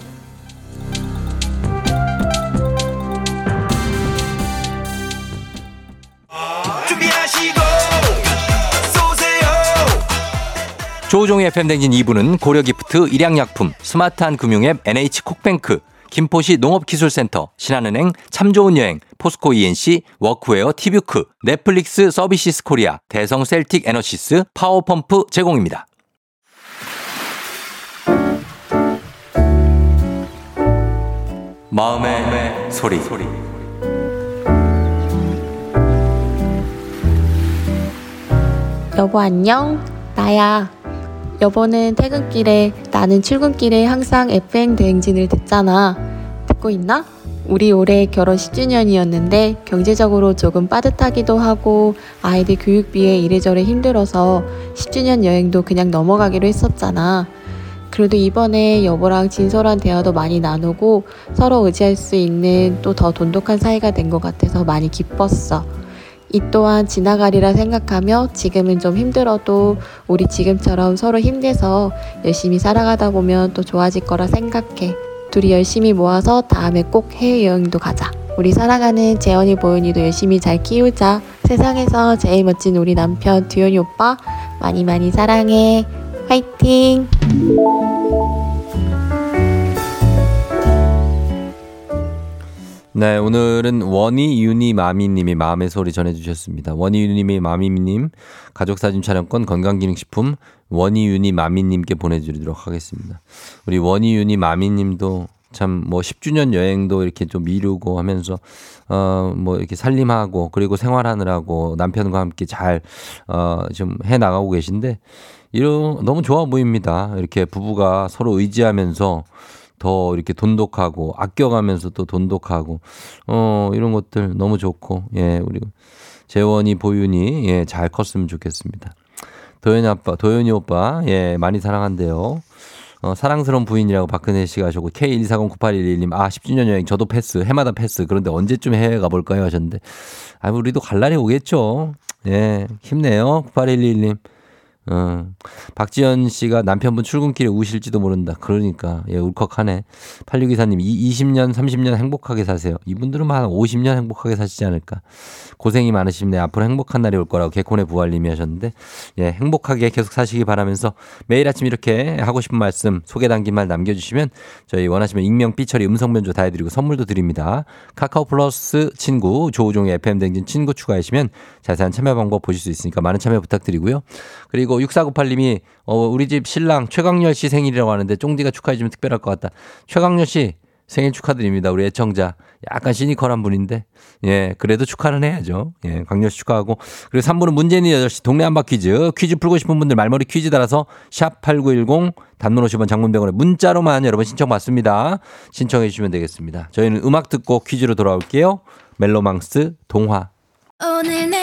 Speaker 1: 조우종의 FM댕진 2부는 고려기프트, 일양약품, 스마트한 금융앱 NH콕뱅크, 김포시 농업기술센터, 신한은행, 참 좋은 여행, 포스코 E&C, 워크웨어 티뷰크, 넷플릭스 서비스 코리아, 대성 셀틱 에너시스, 파워펌프 제공입니다. 마음의, 소리.
Speaker 6: 여보 안녕 나야 여보는 퇴근길에 나는 출근길에 항상 FM 대행진을 듣잖아 듣고 있나? 우리 올해 결혼 10주년이었는데 경제적으로 조금 빠듯하기도 하고 아이들 교육비에 이래저래 힘들어서 10주년 여행도 그냥 넘어가기로 했었잖아. 그래도 이번에 여보랑 진솔한 대화도 많이 나누고 서로 의지할 수 있는 또 더 돈독한 사이가 된 것 같아서 많이 기뻤어. 이 또한 지나가리라 생각하며 지금은 좀 힘들어도 우리 지금처럼 서로 힘내서 열심히 살아가다 보면 또 좋아질 거라 생각해. 둘이 열심히 모아서 다음에 꼭 해외여행도 가자. 우리 사랑하는 재원이 보윤이도 열심히 잘 키우자. 세상에서 제일 멋진 우리 남편 두현이 오빠 많이 많이 사랑해. 화이팅!
Speaker 1: 네, 오늘은 원희, 윤희, 마미님이 마음의 소리 전해주셨습니다. 원희, 윤희님의 마미님 가족 사진 촬영권 건강기능식품 원희, 윤희, 마미님께 보내드리도록 하겠습니다. 우리 원희, 윤희, 마미님도 참 뭐 10주년 여행도 이렇게 좀 미루고 하면서 어뭐 이렇게 살림하고 그리고 생활하느라고 남편과 함께 잘어좀 해 나가고 계신데 이런 너무 좋아 보입니다. 이렇게 부부가 서로 의지하면서 더 이렇게 돈독하고 아껴가면서 또 돈독하고 어 이런 것들 너무 좋고 예 우리 재원이 보윤이 예 잘 컸으면 좋겠습니다. 도현이 아빠 도현이 오빠 예 많이 사랑한대요. 어, 사랑스러운 부인이라고 박근혜 씨가 하셨고 K124098111님 아 10주년 여행 저도 패스 해마다 패스 그런데 언제쯤 해외 가볼까요 하셨는데 아 우리도 갈 날이 오겠죠. 예 힘내요 9811님. 어, 박지연 씨가 남편분 출근길에 우실지도 모른다. 그러니까, 예, 울컥하네. 8624님, 이 20년, 30년 행복하게 사세요. 이분들은 한 50년 행복하게 사시지 않을까. 고생이 많으십네. 앞으로 행복한 날이 올 거라고 개콘의 부활님이 하셨는데, 예, 행복하게 계속 사시기 바라면서 매일 아침 이렇게 하고 싶은 말씀, 소개 담긴 말 남겨주시면 저희 원하시면 익명, 삐처리, 음성 변조 다 해드리고 선물도 드립니다. 카카오 플러스 친구, 조우종의 FM댕진 친구 추가하시면 자세한 참여 방법 보실 수 있으니까 많은 참여 부탁드리고요. 그리고 6498님이 어, 우리 집 신랑 최강렬 씨 생일이라고 하는데 쫑디가 축하해주면 특별할 것 같다. 최강렬 씨 생일 축하드립니다. 우리 애청자. 약간 시니컬한 분인데. 예, 그래도 축하는 해야죠. 예, 강렬 씨 축하하고. 그리고 3부는 문재인 8시 동네 한바 퀴즈. 퀴즈 풀고 싶은 분들 말머리 퀴즈 달아서 샵8910 단문 50원 장문병원에 문자로만 여러분 신청 받습니다. 신청해 주시면 되겠습니다. 저희는 음악 듣고 퀴즈로 돌아올게요. 멜로망스 동화.
Speaker 7: 오늘 내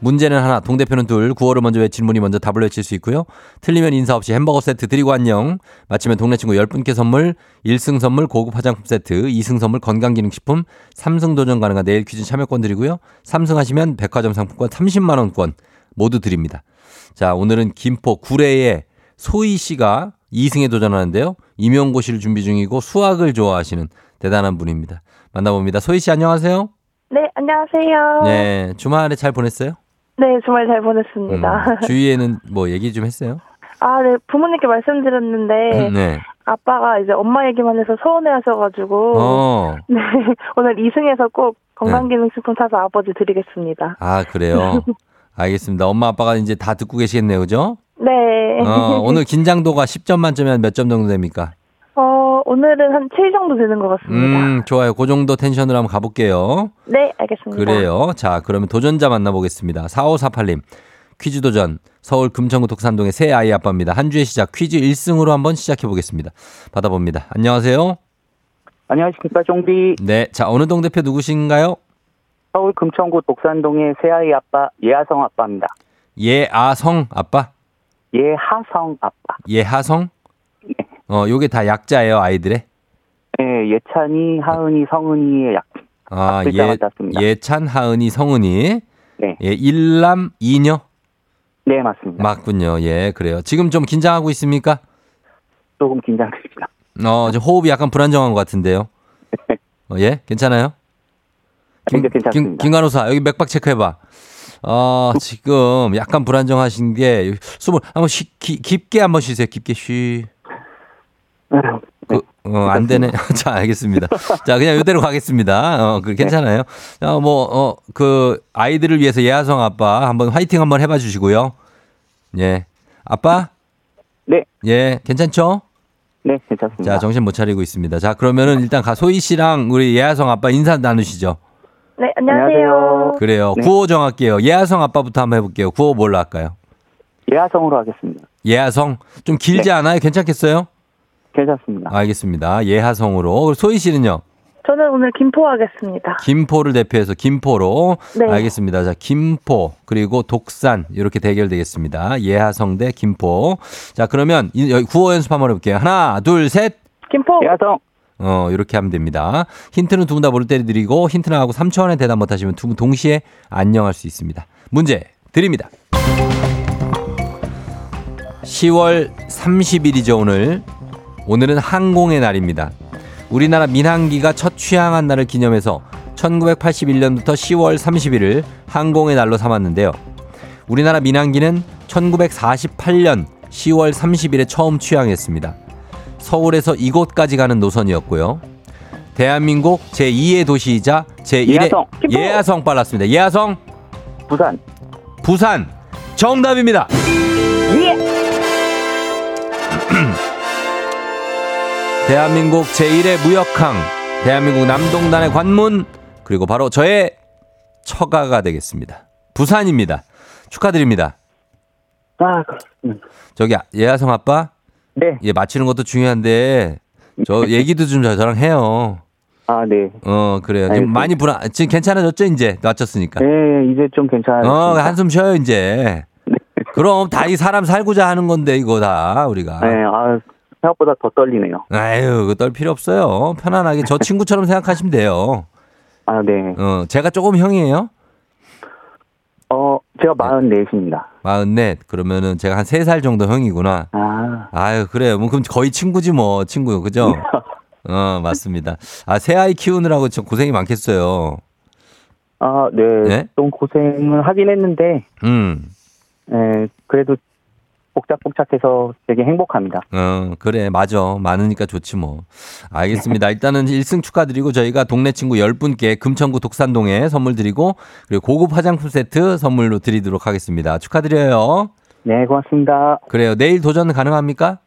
Speaker 1: 문제는 하나, 동대표는 둘, 구호를 먼저 외친 분이 먼저 답을 외칠 수 있고요. 틀리면 인사 없이 햄버거 세트 드리고 안녕. 마치면 동네 친구 10분께 선물, 1승 선물 고급 화장품 세트, 2승 선물 건강기능식품, 3승 도전 가능한 내일 퀴즈 참여권 드리고요. 3승 하시면 백화점 상품권 30만원권 모두 드립니다. 자, 오늘은 김포 구례의 소희 씨가 2승에 도전하는데요. 임용고시를 준비 중이고 수학을 좋아하시는 대단한 분입니다. 만나봅니다. 소희 씨 안녕하세요.
Speaker 3: 네, 안녕하세요.
Speaker 1: 네, 주말에 잘 보냈어요?
Speaker 3: 네, 주말 잘 보냈습니다.
Speaker 1: 음, 주위에는 뭐 얘기 좀 했어요?
Speaker 3: 아, 네, 부모님께 말씀드렸는데,
Speaker 1: 네.
Speaker 3: 아빠가 이제 엄마 얘기만 해서 서운해 하셔가지고,
Speaker 1: 어.
Speaker 3: 네, 오늘 2승에서 꼭 건강기능식품 사서 아버지 드리겠습니다.
Speaker 1: 아, 그래요. 알겠습니다. 엄마 아빠가 이제 다 듣고 계시겠네요. 그죠?
Speaker 3: 네.
Speaker 1: 어, 오늘 긴장도가 10점 만점에 몇 점 정도 됩니까?
Speaker 3: 어, 오늘은 한 7 정도 되는 것 같습니다.
Speaker 1: 음, 좋아요. 그 정도 텐션으로 한번 가볼게요.
Speaker 3: 네, 알겠습니다.
Speaker 1: 그래요. 자, 그러면 도전자 만나보겠습니다. 4548님. 퀴즈 도전. 서울 금천구 독산동의 새 아이 아빠입니다. 한 주의 시작 퀴즈 1승으로 한번 시작해 보겠습니다. 받아봅니다. 안녕하세요.
Speaker 8: 안녕하십니까, 종비.
Speaker 1: 네. 자, 어느 동 대표 누구신가요?
Speaker 8: 서울 금천구 독산동의 새 아이 아빠, 예하성 아빠입니다.
Speaker 1: 예아성 아빠?
Speaker 8: 예하성 아빠.
Speaker 1: 예하성? 어, 요게 다 약자예요, 아이들의?
Speaker 8: 예, 예찬이, 하은이, 성은이의 약.
Speaker 1: 아, 예,
Speaker 8: 땄습니다.
Speaker 1: 예찬, 하은이, 성은이.
Speaker 8: 네.
Speaker 1: 예, 일남, 이녀?
Speaker 8: 네, 맞습니다.
Speaker 1: 맞군요. 예, 그래요. 지금 좀 긴장하고 있습니까?
Speaker 8: 조금 긴장됩니다.
Speaker 1: 어, 저 호흡이 약간 불안정한 것 같은데요. 어, 예? 괜찮아요?
Speaker 8: 네, 괜찮습니다.
Speaker 1: 김, 김간호사, 여기 맥박 체크해봐. 어, 지금 약간 불안정하신 게, 숨을 한번 쉬, 기, 깊게 한번 쉬세요. 깊게 쉬. 그, 어, 안 되네. 자, 알겠습니다. 자, 그냥 이대로 가겠습니다. 어, 그, 괜찮아요. 어, 뭐, 어, 그, 아이들을 위해서 예하성 아빠 한번 화이팅 한번 해봐 주시고요. 예. 아빠?
Speaker 8: 네.
Speaker 1: 예, 괜찮죠?
Speaker 8: 네, 괜찮습니다.
Speaker 1: 자, 정신 못 차리고 있습니다. 자, 그러면은 일단 가 소희 씨랑 우리 예하성 아빠 인사 나누시죠.
Speaker 3: 네, 안녕하세요.
Speaker 1: 그래요.
Speaker 8: 네.
Speaker 1: 구호 정할게요. 예하성 아빠부터 한번 해볼게요. 구호 뭘로 할까요?
Speaker 8: 예하성으로 하겠습니다.
Speaker 1: 예하성? 좀 길지
Speaker 8: 네.
Speaker 1: 않아요? 괜찮겠어요?
Speaker 8: 괜찮습니다.
Speaker 1: 알겠습니다. 예하성으로. 소희 씨는요?
Speaker 3: 저는 오늘 김포 하겠습니다.
Speaker 1: 김포를 대표해서 김포로.
Speaker 3: 네.
Speaker 1: 알겠습니다. 자, 김포, 그리고 독산, 이렇게 대결되겠습니다. 예하성 대 김포. 자, 그러면 여기 구호 연습 한번 해볼게요. 하나, 둘, 셋.
Speaker 3: 김포.
Speaker 8: 예하성.
Speaker 1: 어, 이렇게 하면 됩니다. 힌트는 두 분 다 모를 때 드리고, 힌트 나가고 3초 안에 대답 못 하시면 두 분 동시에 안녕할 수 있습니다. 문제 드립니다. 10월 30일이죠, 오늘. 오늘은 항공의 날입니다. 우리나라 민항기가 첫 취항한 날을 기념해서 1981년부터 10월 30일을 항공의 날로 삼았는데요. 우리나라 민항기는 1948년 10월 30일에 처음 취항했습니다. 서울에서 이곳까지 가는 노선이었고요. 대한민국 제2의 도시이자 제1의
Speaker 8: 예하성.
Speaker 1: 예하성 빨랐습니다. 예하성
Speaker 8: 부산.
Speaker 1: 부산 정답입니다. 대한민국 제1의 무역항, 대한민국 남동단의 관문, 그리고 바로 저의 처가가 되겠습니다. 부산입니다. 축하드립니다.
Speaker 8: 아, 그렇습니다.
Speaker 1: 저기 예하성 아빠,
Speaker 8: 네.
Speaker 1: 예 맞히는 것도 중요한데 저 얘기도 좀 저- 저랑 해요.
Speaker 8: 아, 네.
Speaker 1: 어 그래요. 지금. 많이 불안. 지금 괜찮아졌죠 이제 맞췄으니까.
Speaker 8: 네, 이제 좀 괜찮아요.
Speaker 1: 어 한숨 쉬어요 이제. 그럼 다 이 사람 살고자 하는 건데 이거 다 우리가.
Speaker 8: 네, 아, 생각보다 더 떨리네요.
Speaker 1: 아유, 그떨 필요 없어요. 편안하게 저 친구처럼 생각하시면 돼요.
Speaker 8: 아, 네.
Speaker 1: 어, 제가 조금 형이에요.
Speaker 8: 어, 제가 44입니다.
Speaker 1: 마흔넷. 그러면은 제가 한세살 정도 형이구나.
Speaker 8: 아,
Speaker 1: 아유, 그래요. 뭐 그럼 거의 친구지 뭐, 친구. 그죠? 어, 맞습니다. 아, 새 아이 키우느라고 좀 고생이 많겠어요.
Speaker 8: 아, 네.
Speaker 1: 네?
Speaker 8: 좀 고생을 하긴 했는데,
Speaker 1: 음.
Speaker 8: 예, 그래도 복작복작해서 되게 행복합니다.
Speaker 1: 어, 그래. 맞아. 많으니까 좋지 뭐. 알겠습니다. 일단은 1승 축하드리고 저희가 동네 친구 10분께 금천구 독산동에 선물 드리고 그리고 고급 화장품 세트 선물로 드리도록 하겠습니다. 축하드려요.
Speaker 8: 네, 고맙습니다.
Speaker 1: 그래요. 내일 도전 가능합니까?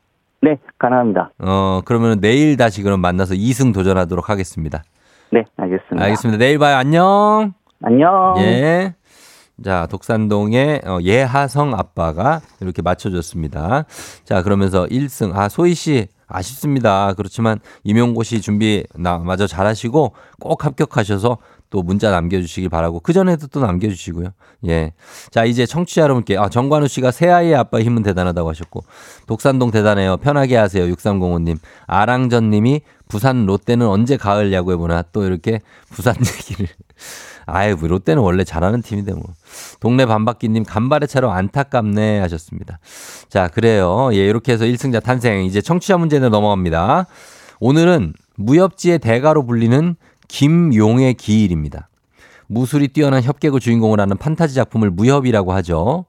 Speaker 8: 네, 가능합니다.
Speaker 1: 어, 그러면 내일 다시 그럼 만나서 2승 도전하도록 하겠습니다.
Speaker 8: 네, 알겠습니다.
Speaker 1: 알겠습니다. 내일 봐요. 안녕.
Speaker 8: 안녕.
Speaker 1: 예. 자, 독산동의 어, 예하성 아빠가 이렇게 맞춰줬습니다. 자, 그러면서 1승. 아, 소희 씨. 아쉽습니다. 그렇지만 임용고 씨 준비 나 마저 잘하시고 꼭 합격하셔서 또 문자 남겨주시길 바라고 그 전에도 또 남겨주시고요. 예. 자 이제 청취자 여러분께 아 정관우 씨가 새 아이의 아빠 힘은 대단하다고 하셨고 독산동 대단해요. 편하게 하세요. 6305님 아랑전님이 부산 롯데는 언제 가을 야구해 보나 또 이렇게 부산 얘기를 아유, 뭐 롯데는 원래 잘하는 팀인데 뭐. 동네 반바퀴님 간발의 차로 안타깝네 하셨습니다. 자, 그래요. 예, 이렇게 해서 1승자 탄생. 이제 청취자 문제는 넘어갑니다. 오늘은 무협지의 대가로 불리는 김용의 기일입니다. 무술이 뛰어난 협객을 주인공으로 하는 판타지 작품을 무협이라고 하죠.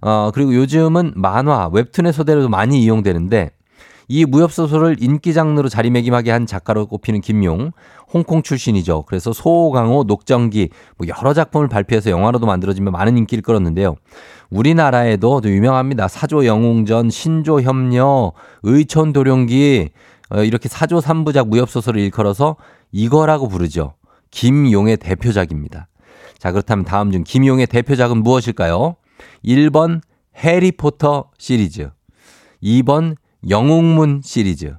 Speaker 1: 어, 그리고 요즘은 만화, 웹툰의 소재로도 많이 이용되는데 이 무협 소설을 인기 장르로 자리매김하게 한 작가로 꼽히는 김용, 홍콩 출신이죠. 그래서 소강호, 녹정기 뭐 여러 작품을 발표해서 영화로도 만들어지며 많은 인기를 끌었는데요. 우리나라에도 또 유명합니다. 사조 영웅전, 신조 협녀, 의촌 도룡기 어, 이렇게 사조 삼부작 무협 소설을 일컬어서 이거라고 부르죠. 김용의 대표작입니다. 자, 그렇다면 다음 중 김용의 대표작은 무엇일까요? 1번 해리포터 시리즈, 2번 영웅문 시리즈,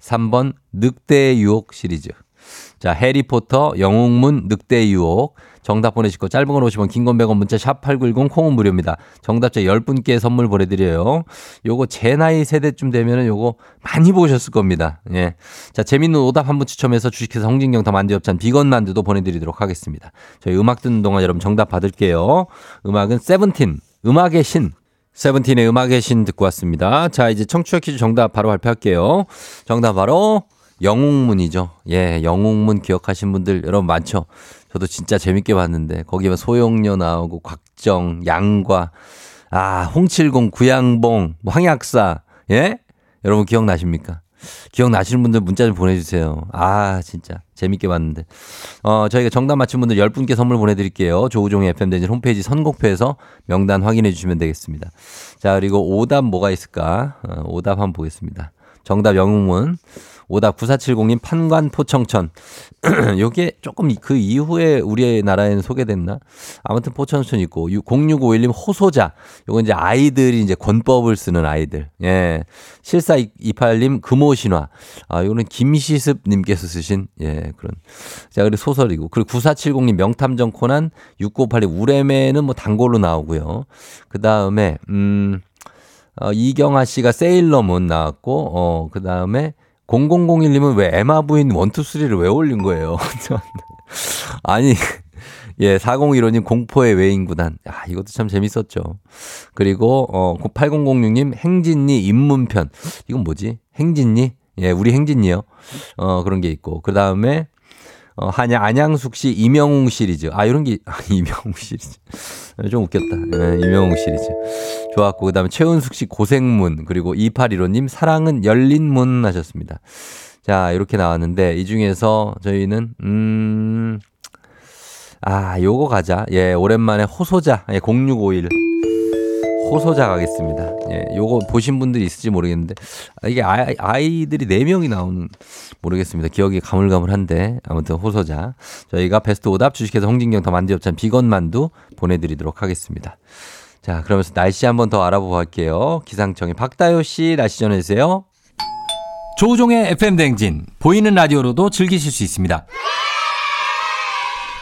Speaker 1: 3번 늑대의 유혹 시리즈. 자, 해리포터, 영웅문, 늑대의 유혹. 정답 보내시고 짧은 건 50원, 긴 건 100원, 문자 샵 8910 콩은 무료입니다. 정답자 10분께 선물 보내드려요. 요거 제 나이 세대쯤 되면은 요거 많이 보셨을 겁니다. 예. 자, 재밌는 오답 한 분 추첨해서 주식회사 홍진경 더 만두엽찬 비건 만두도 보내드리도록 하겠습니다. 저희 음악 듣는 동안 여러분 정답 받을게요. 음악은 세븐틴, 음악의 신. 세븐틴의 음악의 신 듣고 왔습니다. 자, 이제 청취자 퀴즈 정답 바로 발표할게요. 정답 바로 영웅문이죠. 예, 영웅문 기억하신 분들 여러분 많죠? 저도 진짜 재밌게 봤는데 거기에 소용료 나오고 곽정, 양과 아, 홍칠공, 구양봉, 뭐 황약사. 예? 여러분 기억나십니까? 기억나시는 분들 문자 좀 보내주세요. 아, 진짜. 재밌게 봤는데. 어, 저희가 정답 맞힌 분들 10분께 선물 보내드릴게요. 조우종의 FM대진 홈페이지 선곡표에서 명단 확인해 주시면 되겠습니다. 자, 그리고 오답 뭐가 있을까? 어, 오답 한번 보겠습니다. 정답 영웅문. 오답 9470님 판관 포청천. 요게 조금 그 이후에 우리나라에는 소개됐나? 아무튼 포청천 있고 0651님 호소자. 요건 이제 아이들이 이제 권법을 쓰는 아이들. 예. 7428님 금오신화. 아, 요거는 김시습 님께서 쓰신 예, 그런. 자, 그리고 소설이고. 그리고 9470님 명탐정 코난 6982 우레메는 뭐 단골로 나오고요. 그다음에 음 어, 이경아 씨가 세일러문 나왔고 어, 그 다음에 0001님은 왜 에마 부인 1, 2, 3를 왜 올린 거예요? 아니, 예, 4015님 공포의 외인구단. 아, 이것도 참 재밌었죠. 그리고, 어, 8006님 행진리 입문편. 이건 뭐지? 행진리? 예, 우리 행진리요. 어, 그런 게 있고. 그 다음에, 어, 한양, 안양숙 씨 이명웅 시리즈. 아, 이런 게, 아, 이명웅 시리즈. 좀 웃겼다. 예, 이명웅 시리즈. 좋았고, 그 다음에 최은숙 씨 고생문. 그리고 2815님 사랑은 열린 문 하셨습니다. 자, 이렇게 나왔는데, 이 중에서 저희는, 음, 아, 요거 가자. 예, 오랜만에 호소자. 예, 0651. 호소자 가겠습니다. 예, 요거 보신 분들이 있을지 모르겠는데, 아, 이게 아이, 아이들이 4명이 나오는, 모르겠습니다. 기억이 가물가물한데, 아무튼 호소자. 저희가 베스트 오답 주식회사 홍진경 더 만두엽찬 비건 만두 보내드리도록 하겠습니다. 자, 그러면서 날씨 한번 더 알아보고 갈게요. 기상청의 박다효 씨 날씨 전해주세요.
Speaker 2: 조우종의 FM 댕진 보이는 라디오로도 즐기실 수 있습니다.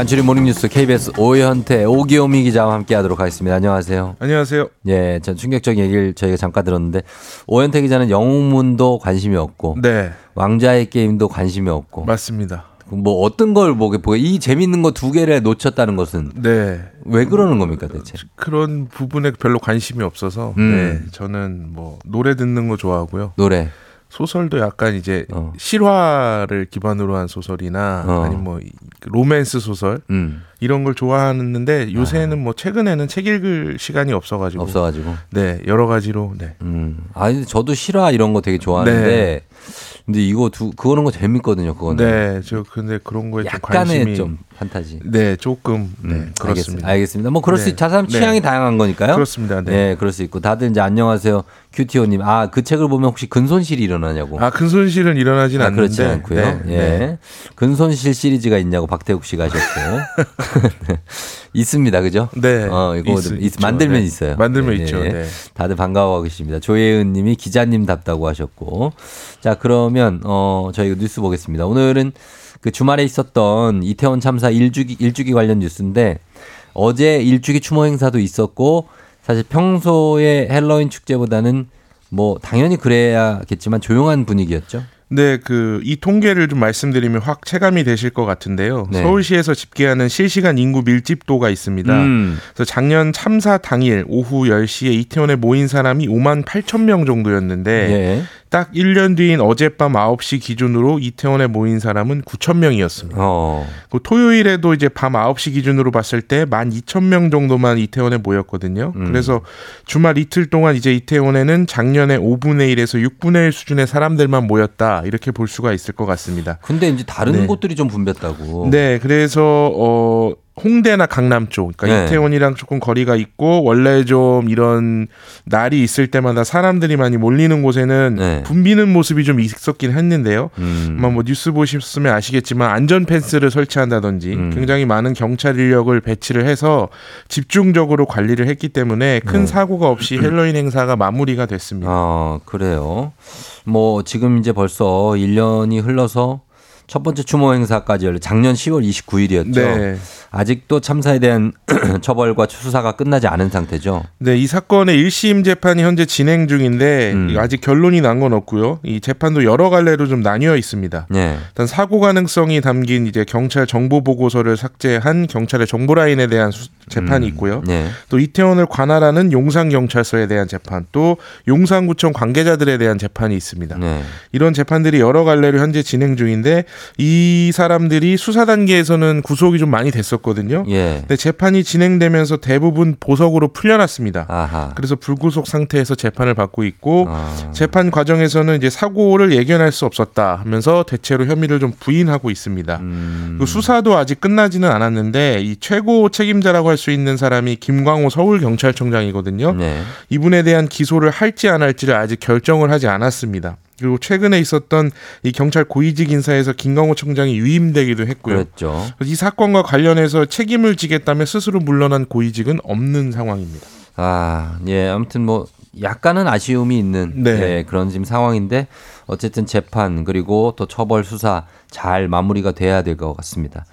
Speaker 1: 간추린 모닝뉴스 KBS 오현태 오기오미 기자와 함께하도록 하겠습니다. 안녕하세요.
Speaker 9: 안녕하세요.
Speaker 1: 예, 전 충격적인 얘기를 저희가 잠깐 들었는데 오현태 기자는 영웅문도 관심이 없고,
Speaker 9: 네,
Speaker 1: 왕자의 게임도 관심이 없고,
Speaker 9: 맞습니다.
Speaker 1: 뭐 어떤 걸 보게 보게 이 재밌는 거 두 개를 놓쳤다는 것은
Speaker 9: 네,
Speaker 1: 왜 그러는 겁니까 대체?
Speaker 9: 그런 부분에 별로 관심이 없어서
Speaker 1: 음.
Speaker 9: 네, 저는 뭐 노래 듣는 거 좋아하고요.
Speaker 1: 노래.
Speaker 9: 소설도 약간 이제
Speaker 1: 어.
Speaker 9: 실화를 기반으로 한 소설이나
Speaker 1: 어.
Speaker 9: 아니면 뭐 이- 로맨스 소설
Speaker 1: 음,
Speaker 9: 이런 걸 좋아하는데 요새는 뭐 최근에는 책 읽을 시간이 없어가지고
Speaker 1: 없어가지고.
Speaker 9: 네 여러 가지로 네
Speaker 1: 음, 아니 저도 실화 이런 거 되게 좋아하는데,
Speaker 9: 네.
Speaker 1: 근데 이거 두 그거는 거 재밌거든요. 그거는.
Speaker 9: 네, 저 근데 그런 거에 좀
Speaker 1: 약간의
Speaker 9: 관심이
Speaker 1: 좀 판타지.
Speaker 9: 네 조금 네
Speaker 1: 음,
Speaker 9: 그렇습니다.
Speaker 1: 알겠습니다. 뭐 그럴 수
Speaker 9: 네.
Speaker 1: 있, 사람
Speaker 9: 네.
Speaker 1: 취향이 다양한 거니까요.
Speaker 9: 그렇습니다. 네.
Speaker 1: 네, 그럴 수 있고 다들 이제 안녕하세요 큐티오님. 아 그 책을 보면 혹시 근손실이 일어나냐고.
Speaker 9: 아 근손실은 일어나진
Speaker 1: 아,
Speaker 9: 않는데
Speaker 1: 그렇지 않고요.
Speaker 9: 네,
Speaker 1: 예.
Speaker 9: 네.
Speaker 1: 근손실 시리즈가 있냐고 박태욱 씨가 하셨고. 있습니다. 그죠?
Speaker 9: 네,
Speaker 1: 어, 이거
Speaker 9: 있-.
Speaker 1: 만들면
Speaker 9: 네.
Speaker 1: 있어요.
Speaker 9: 만들면
Speaker 1: 네,
Speaker 9: 있죠.
Speaker 1: 네.
Speaker 9: 네.
Speaker 1: 다들 반가워하고 계십니다. 조예은 님이 기자님 답다고 하셨고. 자, 그러면, 어, 저희가 뉴스 보겠습니다. 오늘은 그 주말에 있었던 이태원 참사 일주기, 일주기 관련 뉴스인데 어제 일주기 추모 행사도 있었고 사실 평소에 헬로윈 축제보다는 뭐 당연히 그래야겠지만 조용한 분위기였죠.
Speaker 9: 네, 그 이 통계를 좀 말씀드리면 확 체감이 되실 것 같은데요.
Speaker 1: 네.
Speaker 9: 서울시에서 집계하는 실시간 인구 밀집도가 있습니다.
Speaker 1: 음.
Speaker 9: 그래서 작년 참사 당일 오후 10시에 이태원에 모인 사람이 5만 8천 명 정도였는데
Speaker 1: 예.
Speaker 9: 딱 1년 뒤인 어젯밤 9시 기준으로 이태원에 모인 사람은 9천 명이었습니다.
Speaker 1: 어.
Speaker 9: 그 토요일에도 이제 밤 9시 기준으로 봤을 때 12,000명 정도만 이태원에 모였거든요.
Speaker 1: 음.
Speaker 9: 그래서 주말 이틀 동안 이제 이태원에는 작년에 5분의 1에서 6분의 1 수준의 사람들만 모였다. 이렇게 볼 수가 있을 것 같습니다.
Speaker 1: 근데 이제 다른
Speaker 9: 네.
Speaker 1: 곳들이 좀 붐볐다고.
Speaker 9: 네, 그래서 어 홍대나 강남 쪽, 그러니까
Speaker 1: 네.
Speaker 9: 이태원이랑 조금 거리가 있고 원래 좀 이런 날이 있을 때마다 사람들이 많이 몰리는 곳에는
Speaker 1: 네.
Speaker 9: 붐비는 모습이 좀 있었긴 했는데요.
Speaker 1: 음.
Speaker 9: 아마 뭐 뉴스 보셨으면 아시겠지만 안전 펜스를 설치한다든지
Speaker 1: 음.
Speaker 9: 굉장히 많은 경찰 인력을 배치를 해서 집중적으로 관리를 했기 때문에 큰
Speaker 1: 네.
Speaker 9: 사고가 없이 헬로윈 행사가 마무리가 됐습니다.
Speaker 1: 아, 그래요. 뭐 지금 이제 벌써 1년이 흘러서 첫 번째 추모 행사까지 열려 작년 10월 29일이었죠.
Speaker 9: 네.
Speaker 1: 아직도 참사에 대한 처벌과 수사가 끝나지 않은 상태죠.
Speaker 9: 네, 이 사건의 1심 재판이 현재 진행 중인데
Speaker 1: 음.
Speaker 9: 아직 결론이 난 건 없고요. 이 재판도 여러 갈래로 좀 나뉘어 있습니다.
Speaker 1: 네.
Speaker 9: 일단 사고 가능성이 담긴 이제 경찰 정보 보고서를 삭제한 경찰의 정보 라인에 대한 수- 재판이 있고요.
Speaker 1: 네.
Speaker 9: 또 이태원을 관할하는 용산 경찰서에 대한 재판, 또 용산구청 관계자들에 대한 재판이 있습니다.
Speaker 1: 네.
Speaker 9: 이런 재판들이 여러 갈래로 현재 진행 중인데 이 사람들이 수사 단계에서는 구속이 좀 많이 됐었거든요.
Speaker 1: 예.
Speaker 9: 근데 재판이 진행되면서 대부분 보석으로 풀려났습니다.
Speaker 1: 아하.
Speaker 9: 그래서 불구속 상태에서 재판을 받고 있고
Speaker 1: 아.
Speaker 9: 재판 과정에서는 이제 사고를 예견할 수 없었다 하면서 대체로 혐의를 좀 부인하고 있습니다.
Speaker 1: 음.
Speaker 9: 그 수사도 아직 끝나지는 않았는데 이 최고 책임자라고 할수 있는 사람이 김광호 서울경찰청장이거든요.
Speaker 1: 네.
Speaker 9: 이분에 대한 기소를 할지 안 할지를 아직 결정을 하지 않았습니다. 그리고 최근에 있었던 이 경찰 고위직 인사에서 김광호 청장이 유임되기도 했고요.
Speaker 1: 그랬죠.
Speaker 9: 이 사건과 관련해서 책임을 지겠다며 스스로 물러난 고위직은 없는 상황입니다.
Speaker 1: 아, 예. 아무튼 뭐 약간은 아쉬움이 있는
Speaker 9: 네.
Speaker 1: 예, 그런 지금 상황인데 어쨌든 재판 그리고 또 처벌 수사 잘 마무리가 돼야 될 것 같습니다.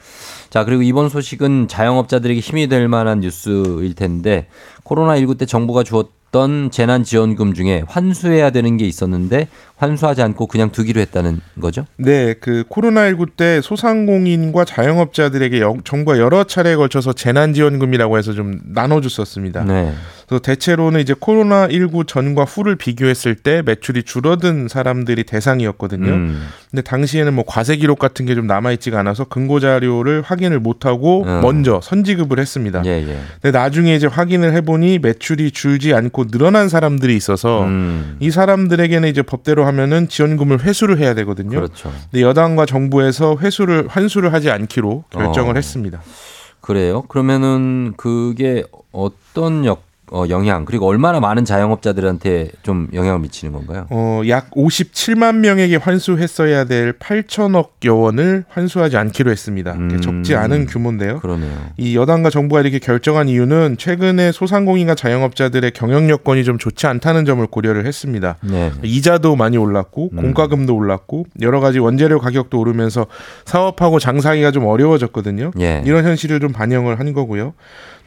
Speaker 1: 자, 그리고 이번 소식은 자영업자들에게 힘이 될 만한 뉴스일 텐데 코로나19 때 정부가 주었던 재난지원금 중에 환수해야 되는 게 있었는데 환수하지 않고 그냥 두기로 했다는 거죠?
Speaker 9: 네, 그 코로나19 때 소상공인과 자영업자들에게 여- 정부가 여러 차례에 걸쳐서 재난지원금이라고 해서 좀 나눠줬었습니다.
Speaker 1: 네.
Speaker 9: 그래서 대체로는 이제 코로나 19 전과 후를 비교했을 때 매출이 줄어든 사람들이 대상이었거든요.
Speaker 1: 음.
Speaker 9: 근데 당시에는 뭐 과세 기록 같은 게 좀 남아 있지가 않아서 근거 자료를 확인을 못 하고
Speaker 1: 음.
Speaker 9: 먼저 선지급을 했습니다.
Speaker 1: 예, 예.
Speaker 9: 근데 나중에 이제 확인을 해 보니 매출이 줄지 않고 늘어난 사람들이 있어서
Speaker 1: 음.
Speaker 9: 이 사람들에게는 이제 법대로 하면은 지원금을 회수를 해야 되거든요.
Speaker 1: 그렇죠.
Speaker 9: 근데 여당과 정부에서 회수를 환수를 하지 않기로 결정을
Speaker 1: 어.
Speaker 9: 했습니다.
Speaker 1: 그래요? 그러면은 그게 어떤 역, 어, 영향 그리고 얼마나 많은 자영업자들한테 좀 영향을 미치는 건가요?
Speaker 9: 어, 약 57만 명에게 환수했어야 될 8천억 여 원을 환수하지 않기로 했습니다.
Speaker 1: 음.
Speaker 9: 적지 않은 규모인데요.
Speaker 1: 그러네요.
Speaker 9: 이 여당과 정부가 이렇게 결정한 이유는 최근에 소상공인과 자영업자들의 경영 여건이 좀 좋지 않다는 점을 고려를 했습니다.
Speaker 1: 네.
Speaker 9: 이자도 많이 올랐고
Speaker 1: 음.
Speaker 9: 공과금도 올랐고 여러 가지 원재료 가격도 오르면서 사업하고 장사하기가 좀 어려워졌거든요.
Speaker 1: 예.
Speaker 9: 이런 현실을 좀 반영을 한 거고요.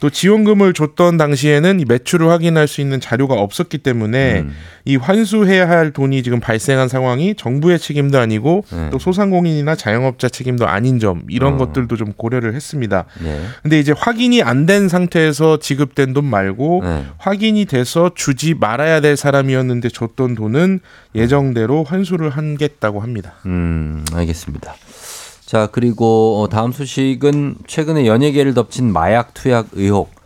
Speaker 9: 또 지원금을 줬던 당시에는 이 매출을 확인할 수 있는 자료가 없었기 때문에
Speaker 1: 음.
Speaker 9: 이 환수해야 할 돈이 지금 발생한 상황이 정부의 책임도 아니고
Speaker 1: 네.
Speaker 9: 또 소상공인이나 자영업자 책임도 아닌 점 이런
Speaker 1: 어.
Speaker 9: 것들도 좀 고려를 했습니다.
Speaker 1: 네.
Speaker 9: 근데 이제 확인이 안 된 상태에서 지급된 돈 말고
Speaker 1: 네.
Speaker 9: 확인이 돼서 주지 말아야 될 사람이었는데 줬던 돈은 예정대로 환수를 하겠다고 합니다.
Speaker 1: 음, 알겠습니다. 자, 그리고 어, 다음 소식은 최근에 연예계를 덮친 마약 투약 의혹.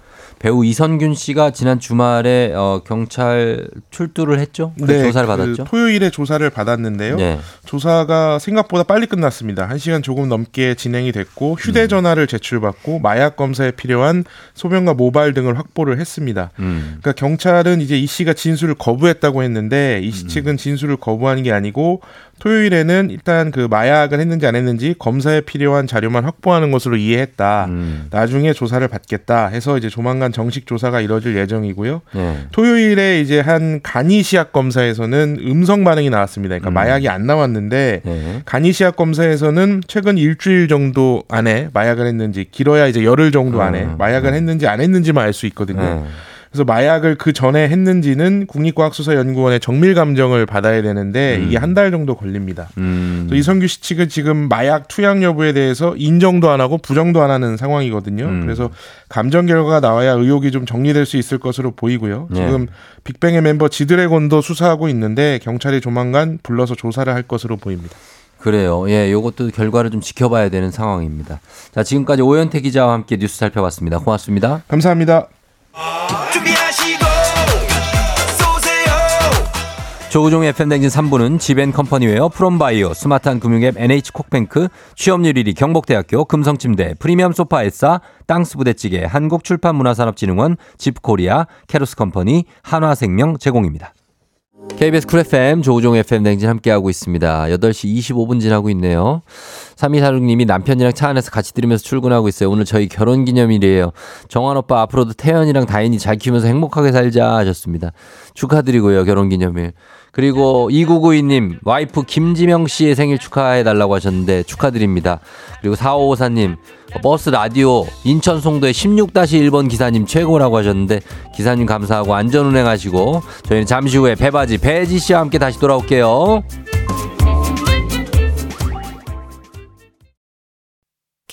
Speaker 1: 배우 이선균 씨가 지난 주말에 어, 경찰 출두를 했죠? 그 조사를
Speaker 9: 그
Speaker 1: 받았죠?
Speaker 9: 토요일에 조사를 받았는데요.
Speaker 1: 네.
Speaker 9: 조사가 생각보다 빨리 끝났습니다. 한 시간 조금 넘게 진행이 됐고 휴대전화를 제출받고 마약 검사에 필요한 소변과 모발 등을 확보를 했습니다.
Speaker 1: 음.
Speaker 9: 그러니까 경찰은 이제 이 씨가 진술을 거부했다고 했는데 이
Speaker 1: 음.
Speaker 9: 씨 측은 진술을 거부하는 게 아니고 토요일에는 일단 그 마약을 했는지 안 했는지 검사에 필요한 자료만 확보하는 것으로 이해했다.
Speaker 1: 음.
Speaker 9: 나중에 조사를 받겠다 해서 이제 조만간 정식 조사가 이뤄질 예정이고요.
Speaker 1: 네.
Speaker 9: 토요일에 이제 한 간이 시약 검사에서는 음성 반응이 나왔습니다. 그러니까
Speaker 1: 음.
Speaker 9: 마약이 안 나왔는데
Speaker 1: 네.
Speaker 9: 간이 시약 검사에서는 최근 일주일 정도 안에 마약을 했는지 길어야 이제 열흘 정도 안에
Speaker 1: 음.
Speaker 9: 마약을 했는지 안 했는지만 알 수 있거든요.
Speaker 1: 네.
Speaker 9: 그래서 마약을 그 전에 했는지는 국립과학수사연구원의 정밀 감정을 받아야 되는데
Speaker 1: 음.
Speaker 9: 이게 한 달 정도 걸립니다.
Speaker 1: 음.
Speaker 9: 그래서 이성규 씨 측은 지금 마약 투약 여부에 대해서 인정도 안 하고 부정도 안 하는 상황이거든요.
Speaker 1: 음.
Speaker 9: 그래서 감정 결과가 나와야 의혹이 좀 정리될 수 있을 것으로 보이고요.
Speaker 1: 네.
Speaker 9: 지금 빅뱅의 멤버 지드래곤도 수사하고 있는데 경찰이 조만간 불러서 조사를 할 것으로 보입니다.
Speaker 1: 그래요. 예, 요것도 결과를 좀 지켜봐야 되는 상황입니다. 자, 지금까지 오현태 기자와 함께 뉴스 살펴봤습니다. 고맙습니다.
Speaker 9: 감사합니다.
Speaker 10: 준비하시고 쏘세요
Speaker 1: 조우종의 FM댕진 3부는 지벤컴퍼니웨어 프롬바이오 스마트한 금융앱 NH콕뱅크 취업률 1위 경복대학교 금성침대 프리미엄 소파 에싸 땅스 부대찌개 한국출판문화산업진흥원 집코리아 캐로스컴퍼니 한화생명 제공입니다. KBS 쿨 FM 조우종 FM 대행진 함께하고 있습니다. 8시 25분 지나고 있네요. 3246님이 남편이랑 차 안에서 같이 들으면서 출근하고 있어요. 오늘 저희 결혼 기념일이에요. 정환 오빠 앞으로도 태연이랑 다인이 잘 키우면서 행복하게 살자 하셨습니다. 축하드리고요. 결혼 기념일. 그리고 2992님 와이프 김지명 씨의 생일 축하해 달라고 하셨는데 축하드립니다. 그리고 4554님 버스 라디오 인천 송도의 16-1번 기사님 최고라고 하셨는데 기사님 감사하고 안전 운행하시고 저희는 잠시 후에 배바지 배지 씨와 함께 다시 돌아올게요.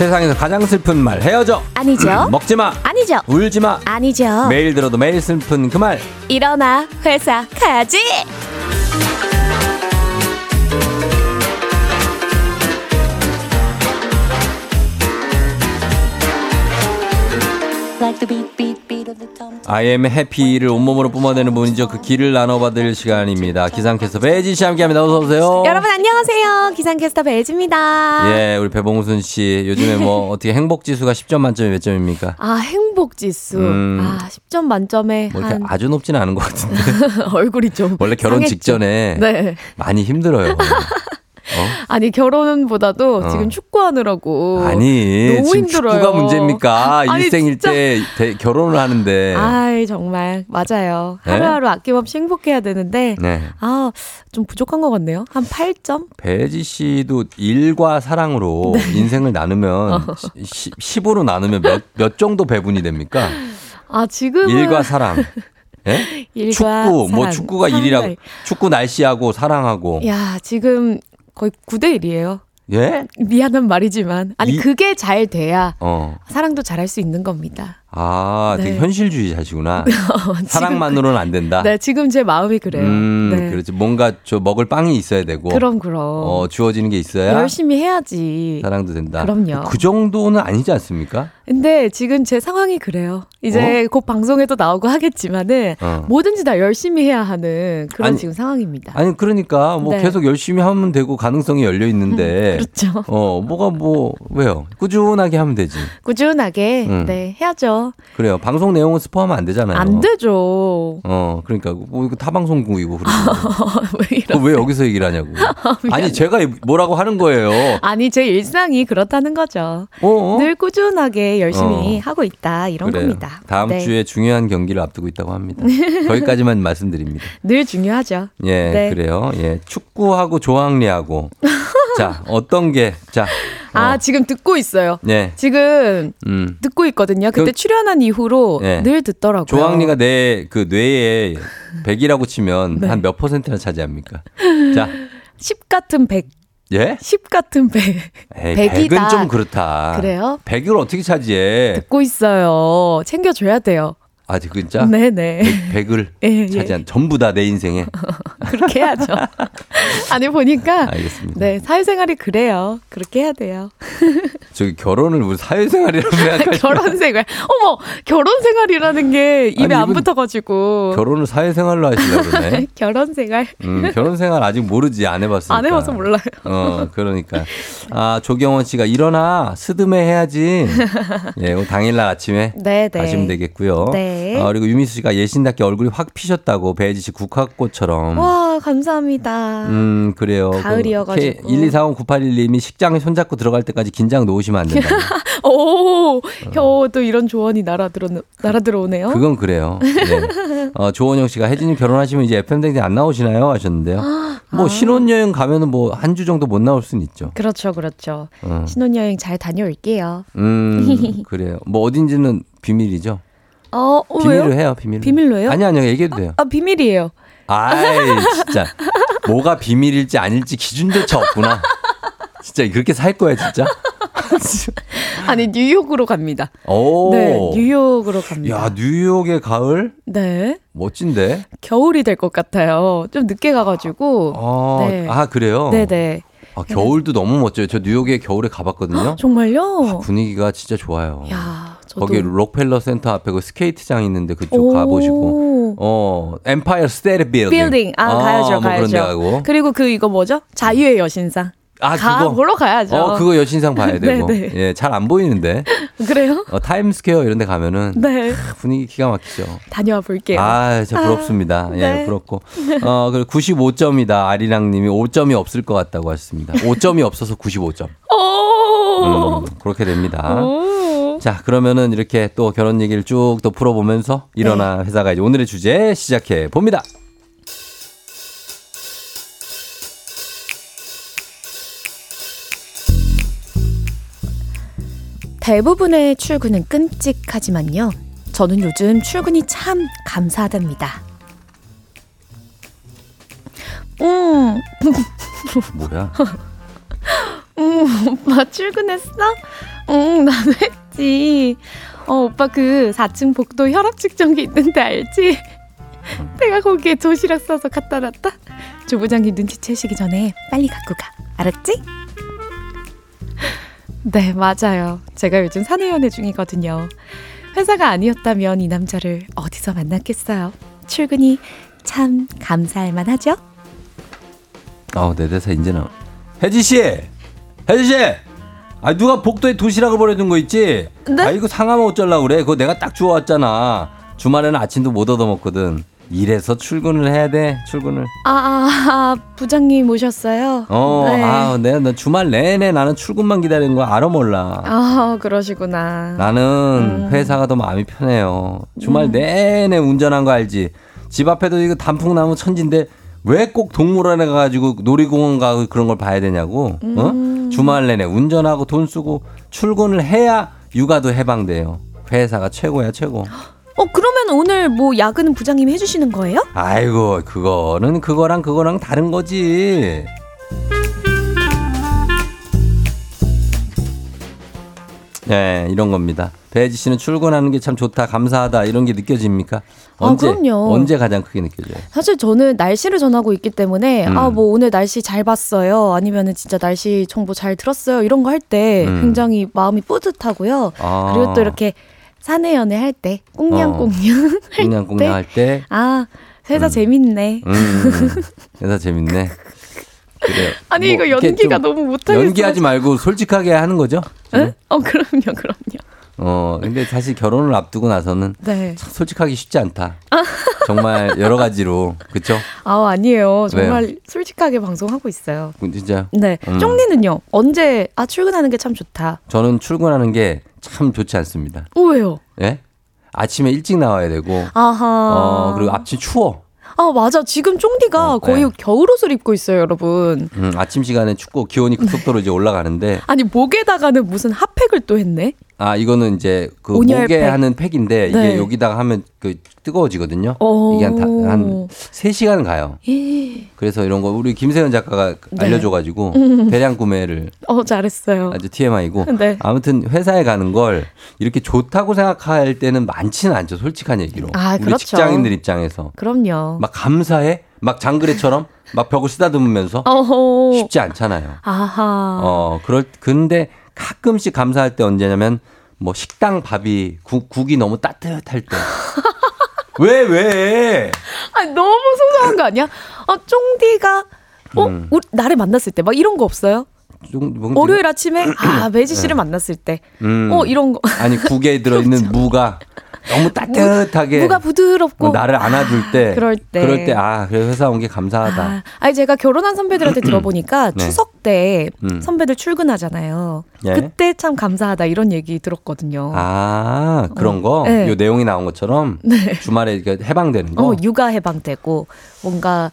Speaker 1: 세상에서 가장 슬픈 말 헤어져
Speaker 11: 아니죠.
Speaker 1: 먹지 마
Speaker 11: 아니죠.
Speaker 1: 울지 마
Speaker 11: 아니죠.
Speaker 1: 매일 들어도 매일 슬픈 그 말
Speaker 11: 일어나 회사 가
Speaker 1: am happy를 온몸으로 뿜어내는 분이죠. 그 길을 나눠받을 시간입니다. 기상캐스터 배지 씨 함께합니다. 어서 오세요.
Speaker 11: 여러분 안녕하세요. 기상캐스터 배지입니다.
Speaker 1: 예, 우리 배봉순 씨 요즘에 뭐 어떻게 행복 지수가 10점 만점에 몇 점입니까?
Speaker 11: 아 행복 지수.
Speaker 1: 음.
Speaker 11: 아 10점 만점에
Speaker 1: 뭐 이렇게
Speaker 11: 한
Speaker 1: 아주 높지는 않은 것 같은데
Speaker 11: 얼굴이 좀
Speaker 1: 원래 결혼
Speaker 11: 상했죠.
Speaker 1: 직전에
Speaker 11: 네.
Speaker 1: 많이 힘들어요.
Speaker 11: 아니 결혼보다도
Speaker 1: 어.
Speaker 11: 지금 축구하느라고
Speaker 1: 아니
Speaker 11: 너무
Speaker 1: 지금
Speaker 11: 힘들어요.
Speaker 1: 축구가 문제입니까?
Speaker 11: 아니,
Speaker 1: 일생일대 대- 결혼을 하는데.
Speaker 11: 아이 정말 맞아요.
Speaker 1: 네?
Speaker 11: 하루하루 아낌없이 행복해야 되는데
Speaker 1: 네.
Speaker 11: 아좀 부족한 것 같네요. 한 8점?
Speaker 1: 배지 씨도 일과 사랑으로
Speaker 11: 네.
Speaker 1: 인생을 나누면
Speaker 11: 어.
Speaker 1: 10으로 나누면 몇, 몇 정도 배분이 됩니까?
Speaker 11: 아 지금은
Speaker 1: 일과 사랑. 예? 축구, 뭐
Speaker 11: 사랑,
Speaker 1: 축구가
Speaker 11: 사랑.
Speaker 1: 일이라고. 축구 날씨하고 사랑하고.
Speaker 11: 야 지금 거의 9대 1이에요.
Speaker 1: 예?
Speaker 11: 미안한 말이지만 아니
Speaker 1: 이-
Speaker 11: 그게 잘 돼야
Speaker 1: 어.
Speaker 11: 사랑도 잘할 수 있는 겁니다.
Speaker 1: 아, 되게
Speaker 11: 네.
Speaker 1: 현실주의자시구나.
Speaker 11: 지금
Speaker 1: 사랑만으로는 안 된다.
Speaker 11: 네 지금 제 마음이 그래요.
Speaker 1: 음,
Speaker 11: 네.
Speaker 1: 그렇지. 뭔가 저 먹을 빵이 있어야 되고.
Speaker 11: 그럼 그럼
Speaker 1: 어, 주어지는 게 있어야
Speaker 11: 열심히 해야지.
Speaker 1: 사랑도 된다.
Speaker 11: 그럼요.
Speaker 1: 그 정도는 아니지 않습니까?
Speaker 11: 근데 지금 제 상황이 그래요. 이제 곧 방송에도 나오고 하겠지만은
Speaker 1: 어.
Speaker 11: 뭐든지 다 열심히 해야 하는 그런
Speaker 1: 아니,
Speaker 11: 지금 상황입니다.
Speaker 1: 아니 그러니까 뭐
Speaker 11: 네.
Speaker 1: 계속 열심히 하면 되고 가능성이 열려 있는데
Speaker 11: 그렇죠.
Speaker 1: 어 뭐가 뭐 왜요 꾸준하게 하면 되지
Speaker 11: 꾸준하게
Speaker 1: 음.
Speaker 11: 네 해야죠.
Speaker 1: 그래요 방송 내용은 스포하면 안 되잖아요
Speaker 11: 안 되죠.
Speaker 1: 어 그러니까 뭐 이거 타방송국이고 그러고
Speaker 11: 왜 이러?
Speaker 1: 왜 여기서 얘기를 하냐고 아 니 제가 뭐라고 하는 거예요
Speaker 11: 아니 제 일상이 그렇다는 거죠.
Speaker 1: 어?
Speaker 11: 늘 꾸준하게 열심히
Speaker 1: 어.
Speaker 11: 하고 있다 이런
Speaker 1: 그래요.
Speaker 11: 겁니다.
Speaker 1: 다음
Speaker 11: 네.
Speaker 1: 주에 중요한 경기를 앞두고 있다고 합니다 거기까지만 말씀드립니다
Speaker 11: 늘 중요하죠.
Speaker 1: 예
Speaker 11: 네.
Speaker 1: 그래요 예 축구하고 조항리하고 자 어떤 게자
Speaker 11: 아 지금 듣고 있어요.
Speaker 1: 예.
Speaker 11: 지금
Speaker 1: 음.
Speaker 11: 듣고 있거든요. 그때
Speaker 1: 그-
Speaker 11: 출연한 이후로
Speaker 1: 네.
Speaker 11: 늘 듣더라고요.
Speaker 1: 조항리가 내 그 뇌에 100이라고 치면
Speaker 11: 네.
Speaker 1: 한몇 퍼센트나 차지합니까? 자,
Speaker 11: 10 같은 100,
Speaker 1: 예?
Speaker 11: 10 같은 100.
Speaker 1: 에이,
Speaker 11: 100이다.
Speaker 1: 100은 좀 그렇다.
Speaker 11: 그래요?
Speaker 1: 100을 어떻게 차지해?
Speaker 11: 듣고 있어요. 챙겨줘야 돼요.
Speaker 1: 아직 진짜?
Speaker 11: 네네.
Speaker 1: 100, 을
Speaker 11: 예, 예.
Speaker 1: 차지한 전부 다 내 인생에.
Speaker 11: 그렇게 해야죠. 아니 보니까
Speaker 1: 알겠습니다.
Speaker 11: 네 사회생활이 그래요. 그렇게 해야 돼요.
Speaker 1: 저기 결혼을 우리 사회생활이라고 생각하시면
Speaker 11: 결혼 생활. 어머 결혼 생활이라는 게 입에
Speaker 1: 아니,
Speaker 11: 안 붙어가지고.
Speaker 1: 결혼을 사회생활로 하시려고 그러네.
Speaker 11: 결혼 생활.
Speaker 1: 음, 결혼 생활 아직 모르지 안 해봤으니까.
Speaker 11: 안 해봐서 몰라요.
Speaker 1: 어, 그러니까. 아, 조경원 씨가 일어나 스드메 해야지. 예, 당일날 아침에
Speaker 11: 네, 네.
Speaker 1: 가시면 되겠고요.
Speaker 11: 네.
Speaker 1: 어, 그리고 유미수 씨가 예신답게 얼굴이 확 피셨다고 배지 씨 국화꽃처럼.
Speaker 11: 와 감사합니다.
Speaker 1: 음, 그래요.
Speaker 11: 가을이어가지고.
Speaker 1: 1240981님이 식장에 손잡고 들어갈 때까지 긴장 놓으시면 안 된다.
Speaker 11: 오, 혀또 이런 조언이 날아들어 날아들어오네요.
Speaker 1: 그건 그래요. 네. 어, 조원영 씨가 혜진님 결혼하시면 이제 FM댕진 안 나오시나요? 하셨는데요. 뭐 신혼여행 가면은 뭐 한 주 정도 못 나올 수는 있죠.
Speaker 11: 그렇죠, 그렇죠.
Speaker 1: 어.
Speaker 11: 신혼여행 잘 다녀올게요.
Speaker 1: 음, 그래요. 뭐 어딘지는 비밀이죠.
Speaker 11: 어, 어,
Speaker 1: 비밀로
Speaker 11: 왜요?
Speaker 1: 해요, 비밀로.
Speaker 11: 비밀로 해요?
Speaker 1: 아니, 아니요, 얘기해도 돼요.
Speaker 11: 아, 비밀이에요.
Speaker 1: 아이, 진짜. 뭐가 비밀일지 아닐지 기준조차 없구나. 진짜 그렇게 살 거야, 진짜?
Speaker 11: 아니, 뉴욕으로 갑니다.
Speaker 1: 오.
Speaker 11: 네, 뉴욕으로 갑니다.
Speaker 1: 야, 뉴욕의 가을?
Speaker 11: 네.
Speaker 1: 멋진데?
Speaker 11: 겨울이 될 것 같아요. 좀 늦게 가가지고.
Speaker 1: 아,
Speaker 11: 네.
Speaker 1: 아 그래요?
Speaker 11: 네네.
Speaker 1: 아, 겨울도 너무 멋져요. 저 뉴욕에 겨울에 가봤거든요.
Speaker 11: 정말요?
Speaker 1: 분위기가 진짜 좋아요.
Speaker 11: 야, 저도.
Speaker 1: 거기 록펠러 센터 앞에 그 스케이트장 있는데 그쪽
Speaker 11: 오.
Speaker 1: 가보시고, 어, 엠파이어 스테이트 빌딩.
Speaker 11: 빌딩. 아, 가야죠,
Speaker 1: 뭐
Speaker 11: 가야죠. 그리고 그 이거 뭐죠? 자유의 여신상.
Speaker 1: 아,
Speaker 11: 가,
Speaker 1: 그거.
Speaker 11: 보러 가야죠.
Speaker 1: 어, 그거 여신상 봐야 되고.
Speaker 11: 네, 네.
Speaker 1: 예, 잘 안 보이는데.
Speaker 11: 그래요?
Speaker 1: 어, 타임스퀘어 이런 데 가면은
Speaker 11: 네.
Speaker 1: 분위기 기가 막히죠.
Speaker 11: 다녀와 볼게요.
Speaker 1: 아, 저 부럽습니다.
Speaker 11: 아,
Speaker 1: 예,
Speaker 11: 네.
Speaker 1: 부럽고. 어, 그리고 95점이다. 아리랑 님이 5점이 없을 것 같다고 하셨습니다. 5점이 없어서 95점.
Speaker 11: 오.
Speaker 1: 음, 그렇게 됩니다.
Speaker 11: 오.
Speaker 1: 자, 그러면은 이렇게 또 결혼 얘기를 쭉 또 풀어보면서 일어나 회사가 이제 오늘의 주제 시작해 봅니다.
Speaker 11: 대부분의 출근은 끔찍하지만요. 저는 요즘 출근이 참 감사하답니다. 음,
Speaker 1: 뭐야?
Speaker 11: 음, 오빠 출근했어? 응, 나도 했지. 어, 오빠 그 4층 복도 혈압 측정기 있는데 알지? 내가 거기에 도시락 싸서 갖다 놨다. 주부장님 눈치채시기 전에 빨리 갖고 가. 알았지? 네, 맞아요. 제가 요즘 사내 연애 중이거든요. 회사가 아니었다면 이 남자를 어디서 만났겠어요. 출근이 참 감사할 만하죠?
Speaker 1: 어, 내 대사 이제 나. 혜지 씨, 혜지 씨. 아 누가 복도에 도시락을 버려둔 거 있지?
Speaker 11: 네?
Speaker 1: 아 이거 상하면 어쩌려고 그래? 그거 내가 딱 주워왔잖아. 주말에는 아침도 못 얻어 먹거든. 이래서 출근을 해야 돼. 출근을.
Speaker 11: 아, 아, 아 부장님 오셨어요?
Speaker 1: 어,
Speaker 11: 네.
Speaker 1: 아, 내가 나 주말 내내 나는 출근만 기다리는 거 알아 몰라.
Speaker 11: 아, 그러시구나.
Speaker 1: 나는
Speaker 11: 음.
Speaker 1: 회사가 더 마음이 편해요. 주말 내내 운전한 거 알지? 집 앞에도 이거 단풍나무 천진데 왜 꼭 동물원에 가가지고 놀이공원 가고 그런 걸 봐야 되냐고? 어?
Speaker 11: 음.
Speaker 1: 주말 내내 운전하고 돈 쓰고 출근을 해야 육아도 해방돼요. 회사가 최고야 최고.
Speaker 11: 어, 그러면 오늘 뭐 야근은 부장님이 해주시는 거예요?
Speaker 1: 아이고 그거는 그거랑 그거랑 다른 거지. 네, 이런 겁니다. 배지 씨는 출근하는 게 참 좋다, 감사하다 이런 게 느껴집니까?
Speaker 11: 아,
Speaker 1: 언제
Speaker 11: 그럼요.
Speaker 1: 언제 가장 크게 느껴져요?
Speaker 11: 사실 저는 날씨를 전하고 있기 때문에
Speaker 1: 음.
Speaker 11: 아뭐 오늘 날씨 잘 봤어요 아니면은 진짜 날씨 정보 잘 들었어요 이런 거 할때
Speaker 1: 음.
Speaker 11: 굉장히 마음이 뿌듯하고요
Speaker 1: 아.
Speaker 11: 그리고 또 이렇게 사내 연애 할 때 꽁냥꽁냥 할
Speaker 1: 꽁냥꽁냥
Speaker 11: 때.
Speaker 1: 할 때,
Speaker 11: 아 회사 재밌네
Speaker 1: 음, 회사 재밌네. 그래요.
Speaker 11: 아니
Speaker 1: 뭐
Speaker 11: 이거 연기가
Speaker 1: 좀
Speaker 11: 너무 못하겠어
Speaker 1: 연기하지 말고 솔직하게 하는 거죠?
Speaker 11: 에? 어 그럼요 그럼요
Speaker 1: 어, 근데 사실 결혼을 앞두고 나서는
Speaker 11: 네.
Speaker 1: 참 솔직하기 쉽지 않다. 정말 여러 가지로 그쵸?
Speaker 11: 아 아니에요 정말
Speaker 1: 왜요?
Speaker 11: 솔직하게 방송하고 있어요
Speaker 1: 진짜.
Speaker 11: 네
Speaker 1: 음.
Speaker 11: 쫑리는요 언제 아 출근하는 게 참 좋다
Speaker 1: 저는 출근하는 게 참 좋지 않습니다.
Speaker 11: 어 왜요
Speaker 1: 예? 아침에 일찍 나와야 되고,
Speaker 11: 아하
Speaker 1: 어, 그리고 아침 추워.
Speaker 11: 아 맞아 지금 쫑디가
Speaker 1: 어,
Speaker 11: 거의
Speaker 1: 네.
Speaker 11: 겨울옷을 입고 있어요 여러분
Speaker 1: 음, 아침 시간에 춥고 기온이 급속도로 이제 올라가는데,
Speaker 11: 아니 목에다가는 무슨 핫팩을 또 했네
Speaker 1: 아, 이거는 이제 그 목에
Speaker 11: 팩.
Speaker 1: 하는 팩인데, 이게
Speaker 11: 네.
Speaker 1: 여기다가 하면 그 뜨거워지거든요.
Speaker 11: 오.
Speaker 1: 이게 한, 다, 한 3 시간 가요.
Speaker 11: 예.
Speaker 1: 그래서 이런 거 우리 김세현 작가가
Speaker 11: 네.
Speaker 1: 알려줘가지고
Speaker 11: 음.
Speaker 1: 대량 구매를
Speaker 11: 어 잘했어요
Speaker 1: 아주 TMI고
Speaker 11: 네.
Speaker 1: 아무튼 회사에 가는 걸 이렇게 좋다고 생각할 때는 많지는 않죠 솔직한 얘기로
Speaker 11: 아,
Speaker 1: 우리
Speaker 11: 그렇죠.
Speaker 1: 직장인들 입장에서
Speaker 11: 그럼요
Speaker 1: 막 감사해? 막 장그래처럼? 막 벽을 쓰다듬으면서?
Speaker 11: 어허.
Speaker 1: 쉽지 않잖아요.
Speaker 11: 아하.
Speaker 1: 어 그럴 근데 가끔씩 감사할 때 언제냐면 뭐 식당 밥이 국, 국이 너무 따뜻할 때. 왜 왜?
Speaker 11: 아니 너무 소소한 거 아니야? 아 쫑디가 어
Speaker 1: 음.
Speaker 11: 우리 나를 만났을 때 막 이런 거 없어요?
Speaker 1: 좀
Speaker 11: 월요일 아침에 아 매지 씨를 만났을 때.
Speaker 1: 음.
Speaker 11: 어 이런 거.
Speaker 1: 아니 국에 들어있는 무가 너무 따뜻하게
Speaker 11: 무가 부드럽고
Speaker 1: 뭐 나를 안아줄 때
Speaker 11: 그럴 때.
Speaker 1: 그럴 때아 그래 회사 온 게 감사하다.
Speaker 11: 아, 아니 제가 결혼한 선배들한테 들어보니까
Speaker 1: 네.
Speaker 11: 추석 때
Speaker 1: 음.
Speaker 11: 선배들 출근하잖아요.
Speaker 1: 예?
Speaker 11: 그때 참 감사하다 이런 얘기 들었거든요.
Speaker 1: 아 그런 거?
Speaker 11: 네.
Speaker 1: 요 내용이 나온 것처럼
Speaker 11: 네.
Speaker 1: 주말에 해방되는 거.
Speaker 11: 어, 육아 해방되고 뭔가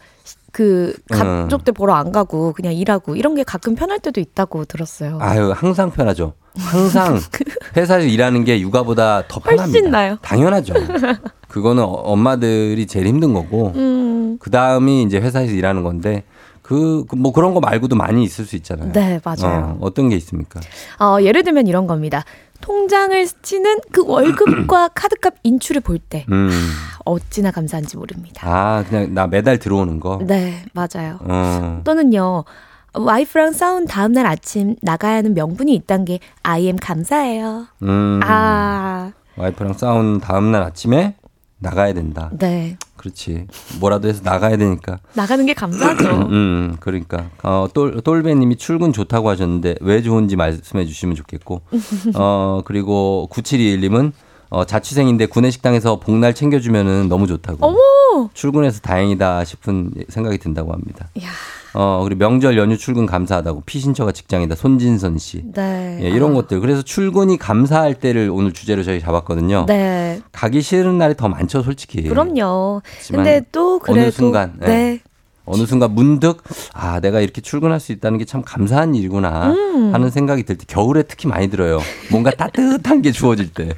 Speaker 11: 그
Speaker 1: 음.
Speaker 11: 가족 들 보러 안 가고 그냥 일하고 이런 게 가끔 편할 때도 있다고 들었어요.
Speaker 1: 아유, 항상 편하죠. 항상 회사에서 일하는 게 육아보다 더 편합니다.
Speaker 11: 훨씬 나요.
Speaker 1: 당연하죠. 그거는 어- 엄마들이 제일 힘든 거고,
Speaker 11: 음.
Speaker 1: 그 다음이 이제 회사에서 일하는 건데, 그, 그뭐 그런 거 말고도 많이 있을 수 있잖아요.
Speaker 11: 네, 맞아요.
Speaker 1: 어, 어떤 게 있습니까?
Speaker 11: 어, 예를 들면 이런 겁니다. 통장을 스치는 그 월급과 카드값 인출을 볼때
Speaker 1: 음.
Speaker 11: 어찌나 감사한지 모릅니다.
Speaker 1: 아, 그냥 나 매달 들어오는 거?
Speaker 11: 네, 맞아요.
Speaker 1: 어.
Speaker 11: 또는요. 와이프랑 싸운 다음날 아침 나가야 하는 명분이 있단 게 I am 감사해요.
Speaker 1: 음.
Speaker 11: 아,
Speaker 1: 와이프랑 싸운 다음날 아침에 나가야 된다.
Speaker 11: 네.
Speaker 1: 그렇지. 뭐라도 해서 나가야 되니까.
Speaker 11: 나가는 게 감사하죠.
Speaker 1: 음, 그러니까. 어, 똘, 똘배님이 출근 좋다고 하셨는데 왜 좋은지 말씀해 주시면 좋겠고. 어, 그리고 9721님은 어, 자취생인데 구내식당에서 복날 챙겨주면은 너무 좋다고.
Speaker 11: 어머!
Speaker 1: 출근해서 다행이다 싶은 생각이 든다고 합니다.
Speaker 11: 야.
Speaker 1: 어, 그리고 명절 연휴 출근 감사하다고 피신처가 직장이다. 손진선 씨.
Speaker 11: 네.
Speaker 1: 예, 이런
Speaker 11: 아,
Speaker 1: 것들. 그래서 출근이 감사할 때를 오늘 주제로 저희 잡았거든요.
Speaker 11: 네.
Speaker 1: 가기 싫은 날이 더 많죠, 솔직히.
Speaker 11: 그럼요. 근데 또 그래도
Speaker 1: 어느 순간, 예.
Speaker 11: 네.
Speaker 1: 어느 순간 문득 아 내가 이렇게 출근할 수 있다는 게 참 감사한 일이구나
Speaker 11: 음.
Speaker 1: 하는 생각이 들 때 겨울에 특히 많이 들어요. 뭔가 따뜻한 게 주어질 때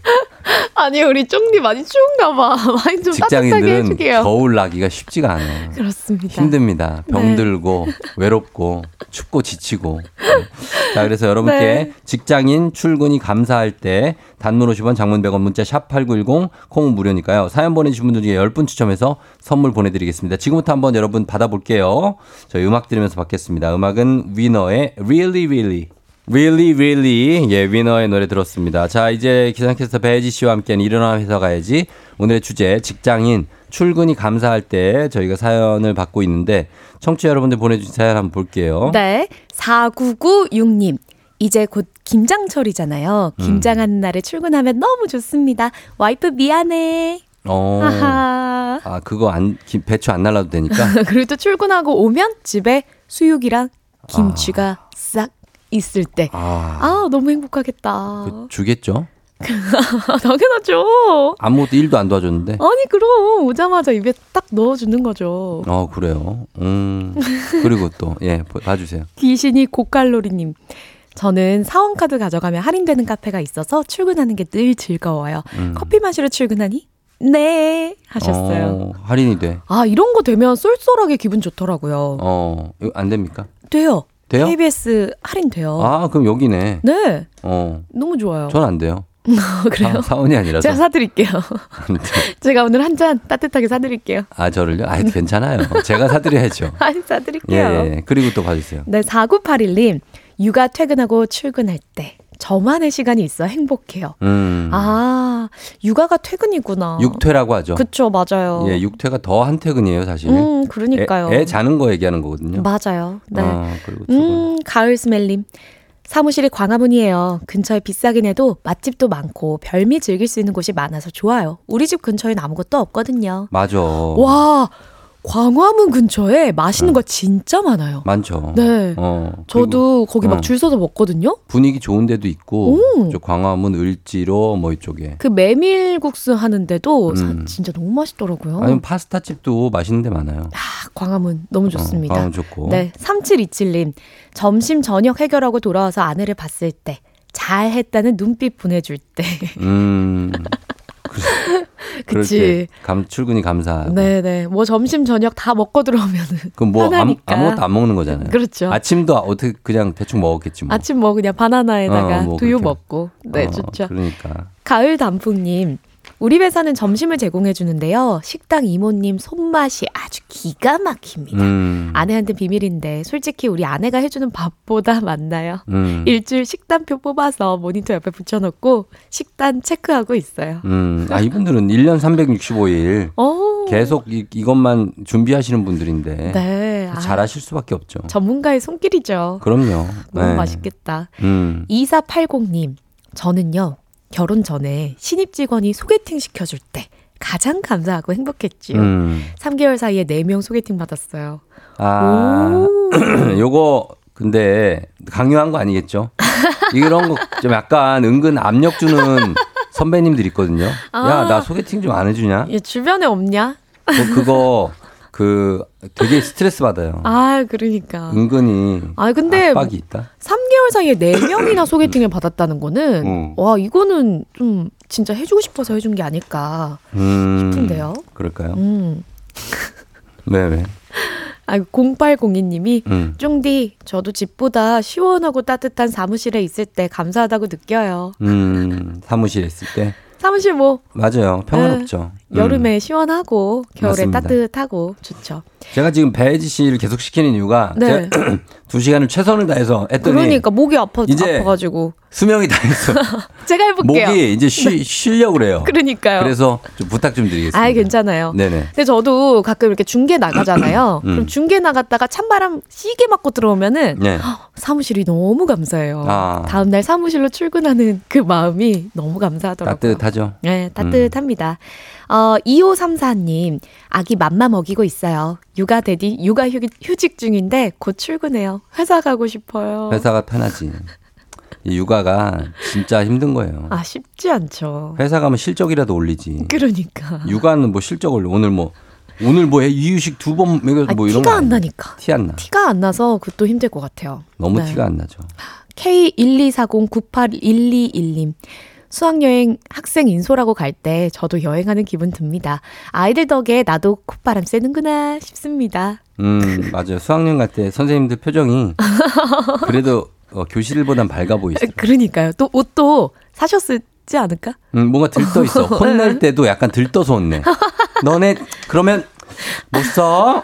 Speaker 11: 아니 우리 쫑디 많이 추운가 봐. 많이 좀
Speaker 1: 직장인들은. 겨울 나기가 쉽지가 않아요.
Speaker 11: 그렇습니다.
Speaker 1: 힘듭니다.
Speaker 11: 네.
Speaker 1: 병들고 외롭고 춥고 지치고. 네. 자 그래서 여러분께
Speaker 11: 네.
Speaker 1: 직장인 출근이 감사할 때 단문 50원 장문 100원 문자 샵 8910 콩은 무료니까요. 사연 보내주신 분들 중에 10분 추첨해서 선물 보내드리겠습니다. 지금부터 한번 여러분 받아볼게요. 저희 음악 들으면서 받겠습니다. 음악은 위너의 Really Really Really Really 예 위너의 노래 들었습니다. 자 이제 기상캐스터 배지 씨와 함께하는 일어나 회사 가야지 오늘의 주제 직장인 출근이 감사할 때 저희가 사연을 받고 있는데 청취자 여러분들 보내주신 사연 한번 볼게요.
Speaker 11: 네. 4996님. 이제 곧 김장철이잖아요.
Speaker 1: 음.
Speaker 11: 김장하는 날에 출근하면 너무 좋습니다. 와이프 미안해.
Speaker 1: 어.
Speaker 11: 하하.
Speaker 1: 아 그거 안 기- 배추 안 날라도 되니까.
Speaker 11: 그리고 또 출근하고 오면 집에 수육이랑 김치가 싹 있을 때.
Speaker 1: 아,
Speaker 11: 아, 너무 행복하겠다.
Speaker 1: 그 주겠죠?
Speaker 11: 당연하죠.
Speaker 1: 아무것도 일도 안 도와줬는데.
Speaker 11: 아니, 그럼 오자마자 입에 딱 넣어주는 거죠.
Speaker 1: 어 그래요. 음 그리고 또예 봐주세요.
Speaker 11: 귀신이 고칼로리님. 저는 사원카드 가져가면 할인되는 카페가 있어서 출근하는 게 늘 즐거워요.
Speaker 1: 음.
Speaker 11: 커피 마시러 출근하니? 네. 하셨어요.
Speaker 1: 어, 할인이 돼.
Speaker 11: 아, 이런 거 되면 쏠쏠하게 기분 좋더라고요.
Speaker 1: 어 이거 안 됩니까?
Speaker 11: 돼요.
Speaker 1: 돼요?
Speaker 11: KBS 할인돼요.
Speaker 1: 아 그럼 여기네.
Speaker 11: 네.
Speaker 1: 어.
Speaker 11: 너무 좋아요.
Speaker 1: 전 안 돼요.
Speaker 11: 그래요?
Speaker 1: 사, 사원이 아니라서.
Speaker 11: 제가 사드릴게요. 제가 오늘 한 잔 따뜻하게 사드릴게요.
Speaker 1: 아 저를요? 아 괜찮아요. 제가 사드려야죠.
Speaker 11: 아니,
Speaker 1: 예,
Speaker 11: 사드릴게요.
Speaker 1: 예. 그리고 또 봐주세요.
Speaker 11: 네, 4981님. 육아 퇴근하고 출근할 때 저만의 시간이 있어 행복해요.
Speaker 1: 음.
Speaker 11: 아, 육아가 퇴근이구나.
Speaker 1: 육퇴라고 하죠.
Speaker 11: 그쵸, 맞아요.
Speaker 1: 예, 육퇴가 더 한 퇴근이에요, 사실.
Speaker 11: 음, 그러니까요.
Speaker 1: 애, 애 자는 거 얘기하는 거거든요.
Speaker 11: 맞아요. 네.
Speaker 1: 아.
Speaker 11: 음, 가을 스멜님. 사무실이 광화문이에요. 근처에 비싸긴 해도 맛집도 많고 별미 즐길 수 있는 곳이 많아서 좋아요. 우리 집 근처에는 아무것도 없거든요.
Speaker 1: 맞아.
Speaker 11: 와, 광화문 근처에 맛있는 거 진짜 많아요.
Speaker 1: 많죠.
Speaker 11: 네.
Speaker 1: 어,
Speaker 11: 저도 거기
Speaker 1: 어.
Speaker 11: 막줄 서서 먹거든요.
Speaker 1: 분위기 좋은 데도 있고, 광화문 을지로 뭐 이쪽에.
Speaker 11: 그 메밀국수 하는데도 사-
Speaker 1: 음.
Speaker 11: 진짜 너무 맛있더라고요.
Speaker 1: 아니면 파스타 집도 맛있는 데 많아요.
Speaker 11: 아, 광화문 너무 좋습니다.
Speaker 1: 어, 광화문 좋고.
Speaker 11: 네, 3727님. 점심 저녁 해결하고 돌아와서 아내를 봤을 때 잘 했다는 눈빛 보내줄 때.
Speaker 1: 음. 그. 때 감, 출근이 감사하고.
Speaker 11: 네네. 뭐 점심 저녁 다 먹고 들어오면은
Speaker 1: 그럼 뭐 아무,
Speaker 11: 편하니까.
Speaker 1: 아무것도 안 먹는 거잖아요.
Speaker 11: 그렇죠.
Speaker 1: 아침도 어떻게 그냥 대충 먹었겠지 뭐.
Speaker 11: 아침 뭐 그냥 바나나에다가
Speaker 1: 어, 뭐
Speaker 11: 두유
Speaker 1: 그렇게.
Speaker 11: 먹고. 네,
Speaker 1: 어,
Speaker 11: 좋죠.
Speaker 1: 그러니까.
Speaker 11: 가을 단풍님. 우리 회사는 점심을 제공해 주는데요. 식당 이모님 손맛이 아주 기가 막힙니다.
Speaker 1: 음.
Speaker 11: 아내한테 비밀인데 솔직히 우리 아내가 해주는 밥보다 많나요?
Speaker 1: 음.
Speaker 11: 일주일 식단표 뽑아서 모니터 옆에 붙여놓고 식단 체크하고 있어요.
Speaker 1: 음. 아, 이분들은 1년 365일
Speaker 11: 오.
Speaker 1: 계속 이, 이것만 준비하시는 분들인데.
Speaker 11: 네. 아,
Speaker 1: 잘하실 수밖에 없죠.
Speaker 11: 전문가의 손길이죠.
Speaker 1: 그럼요.
Speaker 11: 너무
Speaker 1: 네.
Speaker 11: 맛있겠다.
Speaker 1: 음.
Speaker 11: 2480님, 저는요, 결혼 전에 신입 직원이 소개팅 시켜줄 때 가장 감사하고 행복했지요.
Speaker 1: 음.
Speaker 11: 3개월 사이에 4명 소개팅 받았어요.
Speaker 1: 아, 요거 근데 강요한 거 아니겠죠? 이런 거 좀 약간 은근 압력 주는 선배님들 있거든요. 야,
Speaker 11: 아.
Speaker 1: 나 소개팅 좀 안 해주냐?
Speaker 11: 얘 주변에 없냐?
Speaker 1: 뭐 그거 그 되게 스트레스 받아요.
Speaker 11: 아, 그러니까.
Speaker 1: 은근히
Speaker 11: 아, 근데
Speaker 1: 압박이 있다.
Speaker 11: 3개월 사이에 4명이나 소개팅을 받았다는 거는
Speaker 1: 음.
Speaker 11: 와, 이거는 좀 진짜 해 주고 싶어서 해준 게 아닐까
Speaker 1: 음,
Speaker 11: 싶은데요.
Speaker 1: 그럴까요?
Speaker 11: 음.
Speaker 1: 왜 왜?
Speaker 11: 아, 0802님이
Speaker 1: 음.
Speaker 11: 쫑디, 저도 집보다 시원하고 따뜻한 사무실에 있을 때 감사하다고 느껴요.
Speaker 1: 음, 사무실에 있을 때
Speaker 11: 사무실 뭐
Speaker 1: 맞아요. 평화롭죠. 음.
Speaker 11: 여름에 시원하고 겨울에
Speaker 1: 맞습니다.
Speaker 11: 따뜻하고 좋죠.
Speaker 1: 제가 지금 배지 씨를 계속 시키는 이유가
Speaker 11: 네.
Speaker 1: 제가 두 시간을 최선을 다해서 했더니
Speaker 11: 그러니까 목이 아파
Speaker 1: 이제
Speaker 11: 아파가지고
Speaker 1: 수명이 다 했어.
Speaker 11: 제가 해볼게요.
Speaker 1: 목이 이제 쉬, 쉬려고 그래요.
Speaker 11: 그러니까요.
Speaker 1: 그래서 좀 부탁 좀 드리겠습니다.
Speaker 11: 아이 괜찮아요.
Speaker 1: 네네.
Speaker 11: 근데 저도 가끔 이렇게 중계 나가잖아요.
Speaker 1: 음.
Speaker 11: 그럼 중계 나갔다가 찬바람 시게 맞고 들어오면은
Speaker 1: 네.
Speaker 11: 사무실이 너무 감사해요.
Speaker 1: 아.
Speaker 11: 다음 날 사무실로 출근하는 그 마음이 너무 감사하더라고요.
Speaker 1: 따뜻하죠.
Speaker 11: 네, 따뜻합니다. 어, 2534님, 아기 맘마 먹이고 있어요. 육아 대디, 육아 휴, 휴직 중인데 곧 출근해요. 회사 가고 싶어요.
Speaker 1: 회사가 편하지. 이 육아가 진짜 힘든 거예요.
Speaker 11: 아, 쉽지 않죠.
Speaker 1: 회사 가면 실적이라도 올리지.
Speaker 11: 그러니까.
Speaker 1: 육아는 뭐 실적 올려. 오늘 뭐 오늘 뭐 해? 이유식 두 번 먹여서
Speaker 11: 아,
Speaker 1: 뭐 이런
Speaker 11: 티가
Speaker 1: 거
Speaker 11: 안. 나니까.
Speaker 1: 티 안 나.
Speaker 11: 티가 안 나서 그것도 힘들 것 같아요.
Speaker 1: 너무
Speaker 11: 네.
Speaker 1: 티가 안 나죠.
Speaker 11: K124098121님. 수학여행 학생 인솔하고 갈 때 저도 여행하는 기분 듭니다. 아이들 덕에 나도 콧바람 쐬는구나 싶습니다.
Speaker 1: 음, 맞아요. 수학여행 갈 때 선생님들 표정이 그래도 어, 교실보단 밝아 보이시죠.
Speaker 11: 그러니까요. 또 옷도 사셨지 않을까?
Speaker 1: 음, 뭔가 들떠 있어. 혼낼 때도 약간 들떠서 혼내. 너네 그러면 못 써.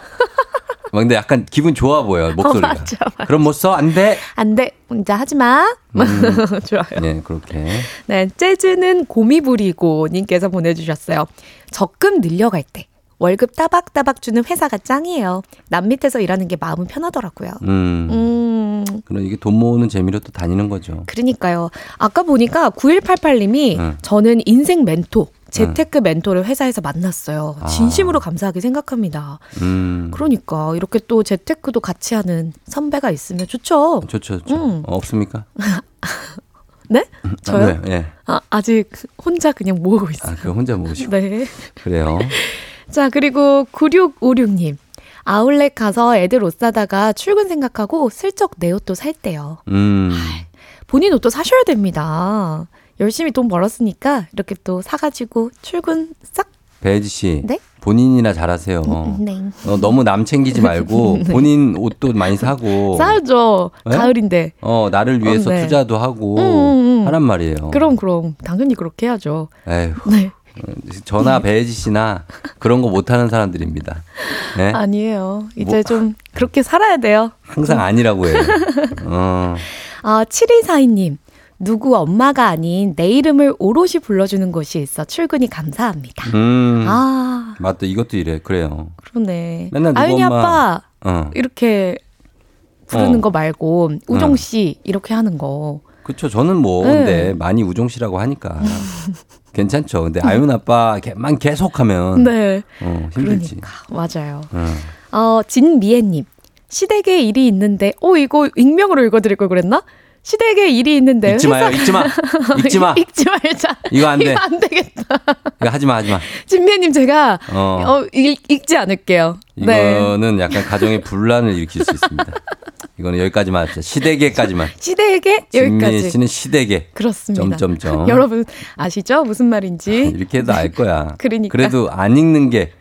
Speaker 1: 막 근데 약간 기분 좋아 보여 목소리가.
Speaker 11: 어, 맞아, 맞아.
Speaker 1: 그럼 못 써? 안 돼.
Speaker 11: 안 돼. 혼자 하지 마.
Speaker 1: 음.
Speaker 11: 좋아요.
Speaker 1: 네, 그렇게.
Speaker 11: 네, 재즈는 고미 부리고 님께서 보내 주셨어요. 적금 늘려갈 때 월급 따박따박 주는 회사가 짱이에요. 남 밑에서 일하는 게 마음은 편하더라고요.
Speaker 1: 음.
Speaker 11: 음,
Speaker 1: 그럼 이게 돈 모으는 재미로 또 다니는 거죠.
Speaker 11: 그러니까요. 아까 보니까 9188님이
Speaker 1: 응.
Speaker 11: 저는 인생 멘토, 재테크 멘토를 회사에서 만났어요.
Speaker 1: 아.
Speaker 11: 진심으로 감사하게 생각합니다.
Speaker 1: 음.
Speaker 11: 그러니까 이렇게 또 재테크도 같이 하는 선배가 있으면 좋죠.
Speaker 1: 좋죠, 좋죠.
Speaker 11: 음.
Speaker 1: 어, 없습니까?
Speaker 11: 네? 저요?
Speaker 1: 네, 예.
Speaker 11: 아, 아직 혼자 그냥 모으고 있어요.
Speaker 1: 아, 그 혼자 모으시고.
Speaker 11: 네.
Speaker 1: 그래요.
Speaker 11: 자, 그리고 9656님. 아울렛 가서 애들 옷 사다가 출근 생각하고 슬쩍 내 옷도 살 때요.
Speaker 1: 음.
Speaker 11: 본인 옷도 사셔야 됩니다. 열심히 돈 벌었으니까 이렇게 또 사가지고 출근 싹.
Speaker 1: 배지 씨.
Speaker 11: 네?
Speaker 1: 본인이나 잘하세요.
Speaker 11: 네.
Speaker 1: 어, 너무 남 챙기지 말고
Speaker 11: 네.
Speaker 1: 본인 옷도 많이 사고.
Speaker 11: 싸야죠.
Speaker 1: 네?
Speaker 11: 가을인데.
Speaker 1: 어, 나를 위해서
Speaker 11: 어, 네.
Speaker 1: 투자도 하고
Speaker 11: 음, 음, 음.
Speaker 1: 하란 말이에요.
Speaker 11: 그럼, 그럼. 당연히 그렇게 해야죠.
Speaker 1: 에휴.
Speaker 11: 네.
Speaker 1: 저나 배지 씨나 그런 거 못하는 사람들입니다. 네?
Speaker 11: 아니에요. 이제
Speaker 1: 뭐-
Speaker 11: 좀 그렇게 살아야 돼요.
Speaker 1: 항상 아니라고 해요. 어.
Speaker 11: 아, 7242님. 누구 엄마가 아닌 내 이름을 오롯이 불러주는 곳이 있어 출근이 감사합니다.
Speaker 1: 음.
Speaker 11: 아,
Speaker 1: 맞다. 이것도 이래. 그래요.
Speaker 11: 그러네.
Speaker 1: 맨날 누구
Speaker 11: 아윤이
Speaker 1: 엄마-
Speaker 11: 아빠
Speaker 1: 어.
Speaker 11: 이렇게 부르는
Speaker 1: 어.
Speaker 11: 거 말고 우종
Speaker 1: 어.
Speaker 11: 씨 이렇게 하는 거.
Speaker 1: 그렇죠. 저는 뭐
Speaker 11: 네.
Speaker 1: 근데 많이 우종 씨라고 하니까 괜찮죠. 근데 아윤 아빠만 계속하면
Speaker 11: 네.
Speaker 1: 어, 힘들지.
Speaker 11: 그러니까 맞아요.
Speaker 1: 어.
Speaker 11: 어, 진미애님. 시댁에 일이 있는데, 어, 이거 익명으로 읽어드릴 걸 그랬나? 시댁에 일이 있는데.
Speaker 1: 읽지 마요. 읽지 마. 읽지 마.
Speaker 11: 읽지 말자.
Speaker 1: 이거 안 돼.
Speaker 11: 이거 안 되겠다.
Speaker 1: 이거 하지 마, 하지 마.
Speaker 11: 진미애님 제가,
Speaker 1: 어.
Speaker 11: 어, 읽, 읽지 않을게요. 네.
Speaker 1: 이거는 약간 가정의 분란을 일으킬 수 있습니다. 이거는 여기까지만 합시다. 시대계까지만.
Speaker 11: 시댁에
Speaker 1: 진미
Speaker 11: 여기까지.
Speaker 1: 씨는 시대계.
Speaker 11: 그렇습니다.
Speaker 1: 점점점.
Speaker 11: 여러분 아시죠? 무슨 말인지.
Speaker 1: 이렇게 해도 알 거야.
Speaker 11: 그러니까.
Speaker 1: 그래도 안 읽는 게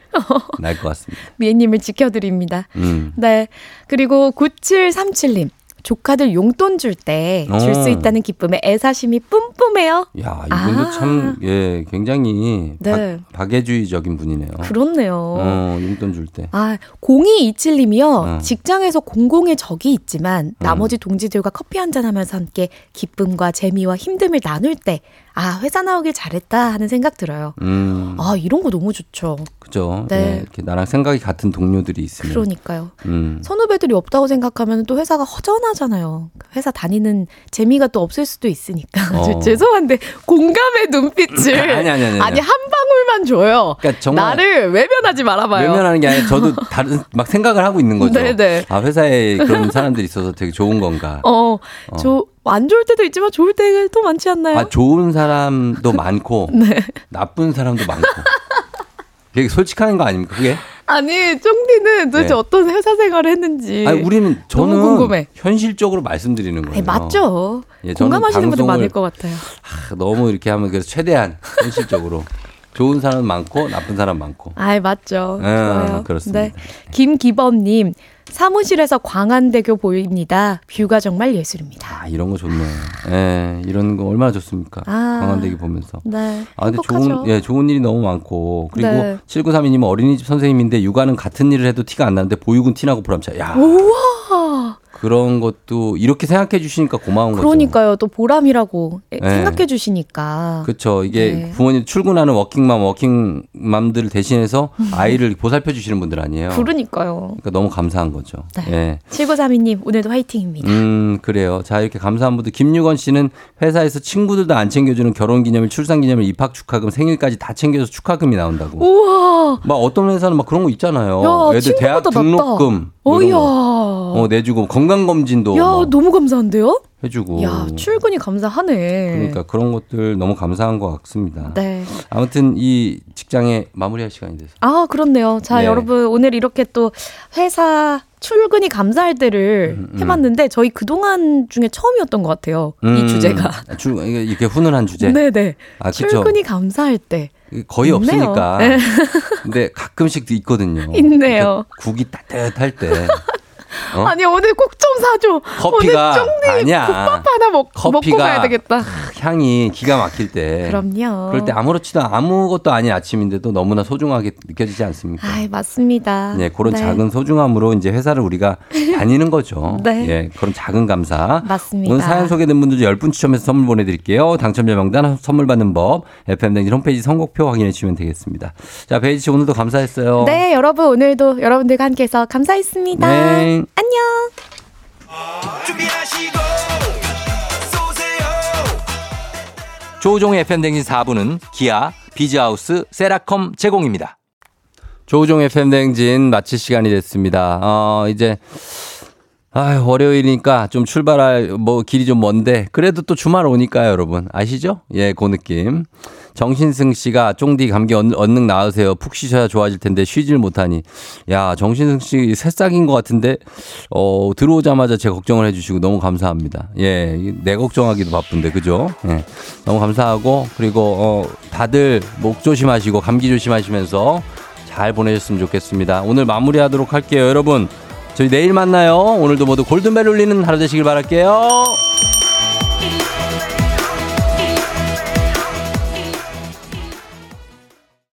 Speaker 1: 나을 것 같습니다.
Speaker 11: 미애님을 지켜드립니다.
Speaker 1: 음.
Speaker 11: 네. 그리고 9737님. 조카들 용돈 줄 때 줄수
Speaker 1: 어.
Speaker 11: 있다는 기쁨에 애사심이 뿜뿜해요.
Speaker 1: 야, 이분도
Speaker 11: 아.
Speaker 1: 참, 예, 굉장히
Speaker 11: 네.
Speaker 1: 박, 박애주의적인 분이네요.
Speaker 11: 그렇네요.
Speaker 1: 어, 용돈 줄 때.
Speaker 11: 아, 0227님이요.
Speaker 1: 어.
Speaker 11: 직장에서 공공의 적이 있지만 나머지 동지들과 커피 한 잔 하면서 함께 기쁨과 재미와 힘듦을 나눌 때 아, 회사 나오길 잘했다 하는 생각 들어요.
Speaker 1: 음,
Speaker 11: 아, 이런 거 너무 좋죠.
Speaker 1: 그죠.
Speaker 11: 네.
Speaker 1: 네. 이렇게 나랑 생각이 같은 동료들이 있으면.
Speaker 11: 그러니까요.
Speaker 1: 음.
Speaker 11: 선후배들이 없다고 생각하면 또 회사가 허전하잖아요. 회사 다니는 재미가 또 없을 수도 있으니까.
Speaker 1: 어.
Speaker 11: 죄송한데 공감의 눈빛을
Speaker 1: 아니, 아니, 아니, 아니.
Speaker 11: 한 방울만 줘요.
Speaker 1: 그러니까 정말
Speaker 11: 나를 외면하지 말아봐요.
Speaker 1: 외면하는 게 아니라 저도 다른 막 생각을 하고 있는 거죠.
Speaker 11: 네네.
Speaker 1: 아 회사에 그런 사람들이 있어서 되게 좋은 건가.
Speaker 11: 어,
Speaker 1: 어.
Speaker 11: 저, 안 좋을 때도 있지만 좋을 때도 많지 않나요?
Speaker 1: 아 좋은 사람도 많고
Speaker 11: 네.
Speaker 1: 나쁜 사람도 많고. 되게 솔직한 거 아닙니까? 그게?
Speaker 11: 아니, 쫑디는 도대체
Speaker 1: 네.
Speaker 11: 어떤 회사 생활을 했는지.
Speaker 1: 아니, 우리는 저는
Speaker 11: 너무 궁금해.
Speaker 1: 현실적으로 말씀드리는 거예요.
Speaker 11: 아니, 맞죠.
Speaker 1: 예,
Speaker 11: 공감하시는 분들 많을 것 같아요.
Speaker 1: 아, 너무 이렇게 하면 그래서 최대한 현실적으로 좋은 사람 많고 나쁜 사람 많고.
Speaker 11: 아이, 맞죠.
Speaker 1: 아,
Speaker 11: 좋아요.
Speaker 1: 그렇습니다.
Speaker 11: 네. 김기범님, 사무실에서 광안대교 보입니다. 뷰가 정말 예술입니다.
Speaker 1: 아, 이런 거 좋네요. 예, 이런 거 얼마나 좋습니까?
Speaker 11: 아.
Speaker 1: 광안대기 보면서.
Speaker 11: 네.
Speaker 1: 아, 근데
Speaker 11: 행복하죠.
Speaker 1: 좋은, 예, 좋은 일이 너무 많고. 그리고
Speaker 11: 네.
Speaker 1: 7932님은 어린이집 선생님인데 육아는 같은 일을 해도 티가 안 나는데 보육은 티나고 보람차. 야,
Speaker 11: 우와!
Speaker 1: 그런 것도 이렇게 생각해 주시니까 고마운 거죠.
Speaker 11: 그러니까요. 또 보람이라고
Speaker 1: 네.
Speaker 11: 생각해 주시니까.
Speaker 1: 그렇죠. 이게
Speaker 11: 네.
Speaker 1: 부모님 출근하는 워킹맘, 워킹맘들을 대신해서 아이를 보살펴 주시는 분들 아니에요.
Speaker 11: 그러니까요.
Speaker 1: 그러니까 너무 감사한 거죠.
Speaker 11: 네.
Speaker 1: 예.
Speaker 11: 7932님, 오늘도 화이팅입니다.
Speaker 1: 음, 그래요. 자, 이렇게 감사한 분들. 김유건 씨는 회사에서 친구들도 안 챙겨주는 결혼 기념일, 출산 기념일, 입학 축하금, 생일까지 다 챙겨서 축하금이 나온다고.
Speaker 11: 우와!
Speaker 1: 막 어떤 회사는 막 그런 거 있잖아요.
Speaker 11: 야,
Speaker 1: 애들 대학
Speaker 11: 낫다.
Speaker 1: 등록금. 뭐 이런
Speaker 11: 어이야.
Speaker 1: 거. 어, 내주고 건강 검진도
Speaker 11: 야,
Speaker 1: 뭐
Speaker 11: 너무 감사한데요?
Speaker 1: 해주고.
Speaker 11: 야, 출근이 감사하네.
Speaker 1: 그러니까 그런 것들 너무 감사한 것 같습니다.
Speaker 11: 네.
Speaker 1: 아무튼 이 직장에 마무리할 시간이 돼서.
Speaker 11: 아, 그렇네요. 자,
Speaker 1: 네.
Speaker 11: 여러분, 오늘 이렇게 또 회사 출근이 감사할 때를
Speaker 1: 음, 음.
Speaker 11: 해봤는데, 저희 그동안 중에 처음이었던 것 같아요. 이
Speaker 1: 음,
Speaker 11: 주제가.
Speaker 1: 출, 이게 이렇게 훈훈한 주제.
Speaker 11: 네네.
Speaker 1: 아.
Speaker 11: 출근이 감사할 때.
Speaker 1: 거의
Speaker 11: 있네요.
Speaker 1: 없으니까.
Speaker 11: 네.
Speaker 1: 근데 가끔씩 있거든요.
Speaker 11: 있네요.
Speaker 1: 국이 따뜻할 때. 어?
Speaker 11: 아니, 오늘 꼭 좀 사줘.
Speaker 1: 커피가 아니야.
Speaker 11: 국밥 하나 먹, 먹고
Speaker 1: 커피가
Speaker 11: 가야 되겠다.
Speaker 1: 향이 기가 막힐 때.
Speaker 11: 그럼요.
Speaker 1: 그럴 때 아무렇지도 아무것도 아닌 아침인데도 너무나 소중하게 느껴지지 않습니까?
Speaker 11: 아이, 맞습니다.
Speaker 1: 네, 그런
Speaker 11: 네.
Speaker 1: 작은 소중함으로 이제 회사를 우리가 다니는 거죠.
Speaker 11: 네.
Speaker 1: 예, 그런 작은 감사.
Speaker 11: 맞습니다.
Speaker 1: 오늘 사연 소개된 분들 10분 추첨해서 선물 보내드릴게요. 당첨자 명단 선물 받는 법, FM댕진 홈페이지 선곡표 확인해 주시면 되겠습니다. 자, 베이지 씨 오늘도 감사했어요.
Speaker 11: 네, 여러분, 오늘도 여러분들과 함께해서 감사했습니다.
Speaker 1: 네.
Speaker 11: 안녕.
Speaker 10: 준비하시고 쏘세요
Speaker 1: 조우종의 FM댕진 4부는 기아, 비즈하우스, 세라컴 제공입니다. 조우종의 FM댕진 마칠 시간이 됐습니다. 어, 이제 아유, 월요일이니까 좀 출발할 뭐 길이 좀 먼데 그래도 또 주말 오니까요, 여러분. 아시죠? 예, 그 느낌. 정신승 씨가 쫑디 감기 얼- 얼른 나으세요. 푹 쉬셔야 좋아질 텐데 쉬질 못하니. 야, 정신승 씨 새싹인 것 같은데 어, 들어오자마자 제 걱정을 해 주시고 너무 감사합니다. 예, 내 걱정하기도 바쁜데 그죠? 예, 너무 감사하고 그리고 어, 다들 목 조심하시고 감기 조심하시면서 잘 보내셨으면 좋겠습니다. 오늘 마무리하도록 할게요, 여러분. 저희 내일 만나요. 오늘도 모두 골든벨 울리는 하루 되시길 바랄게요.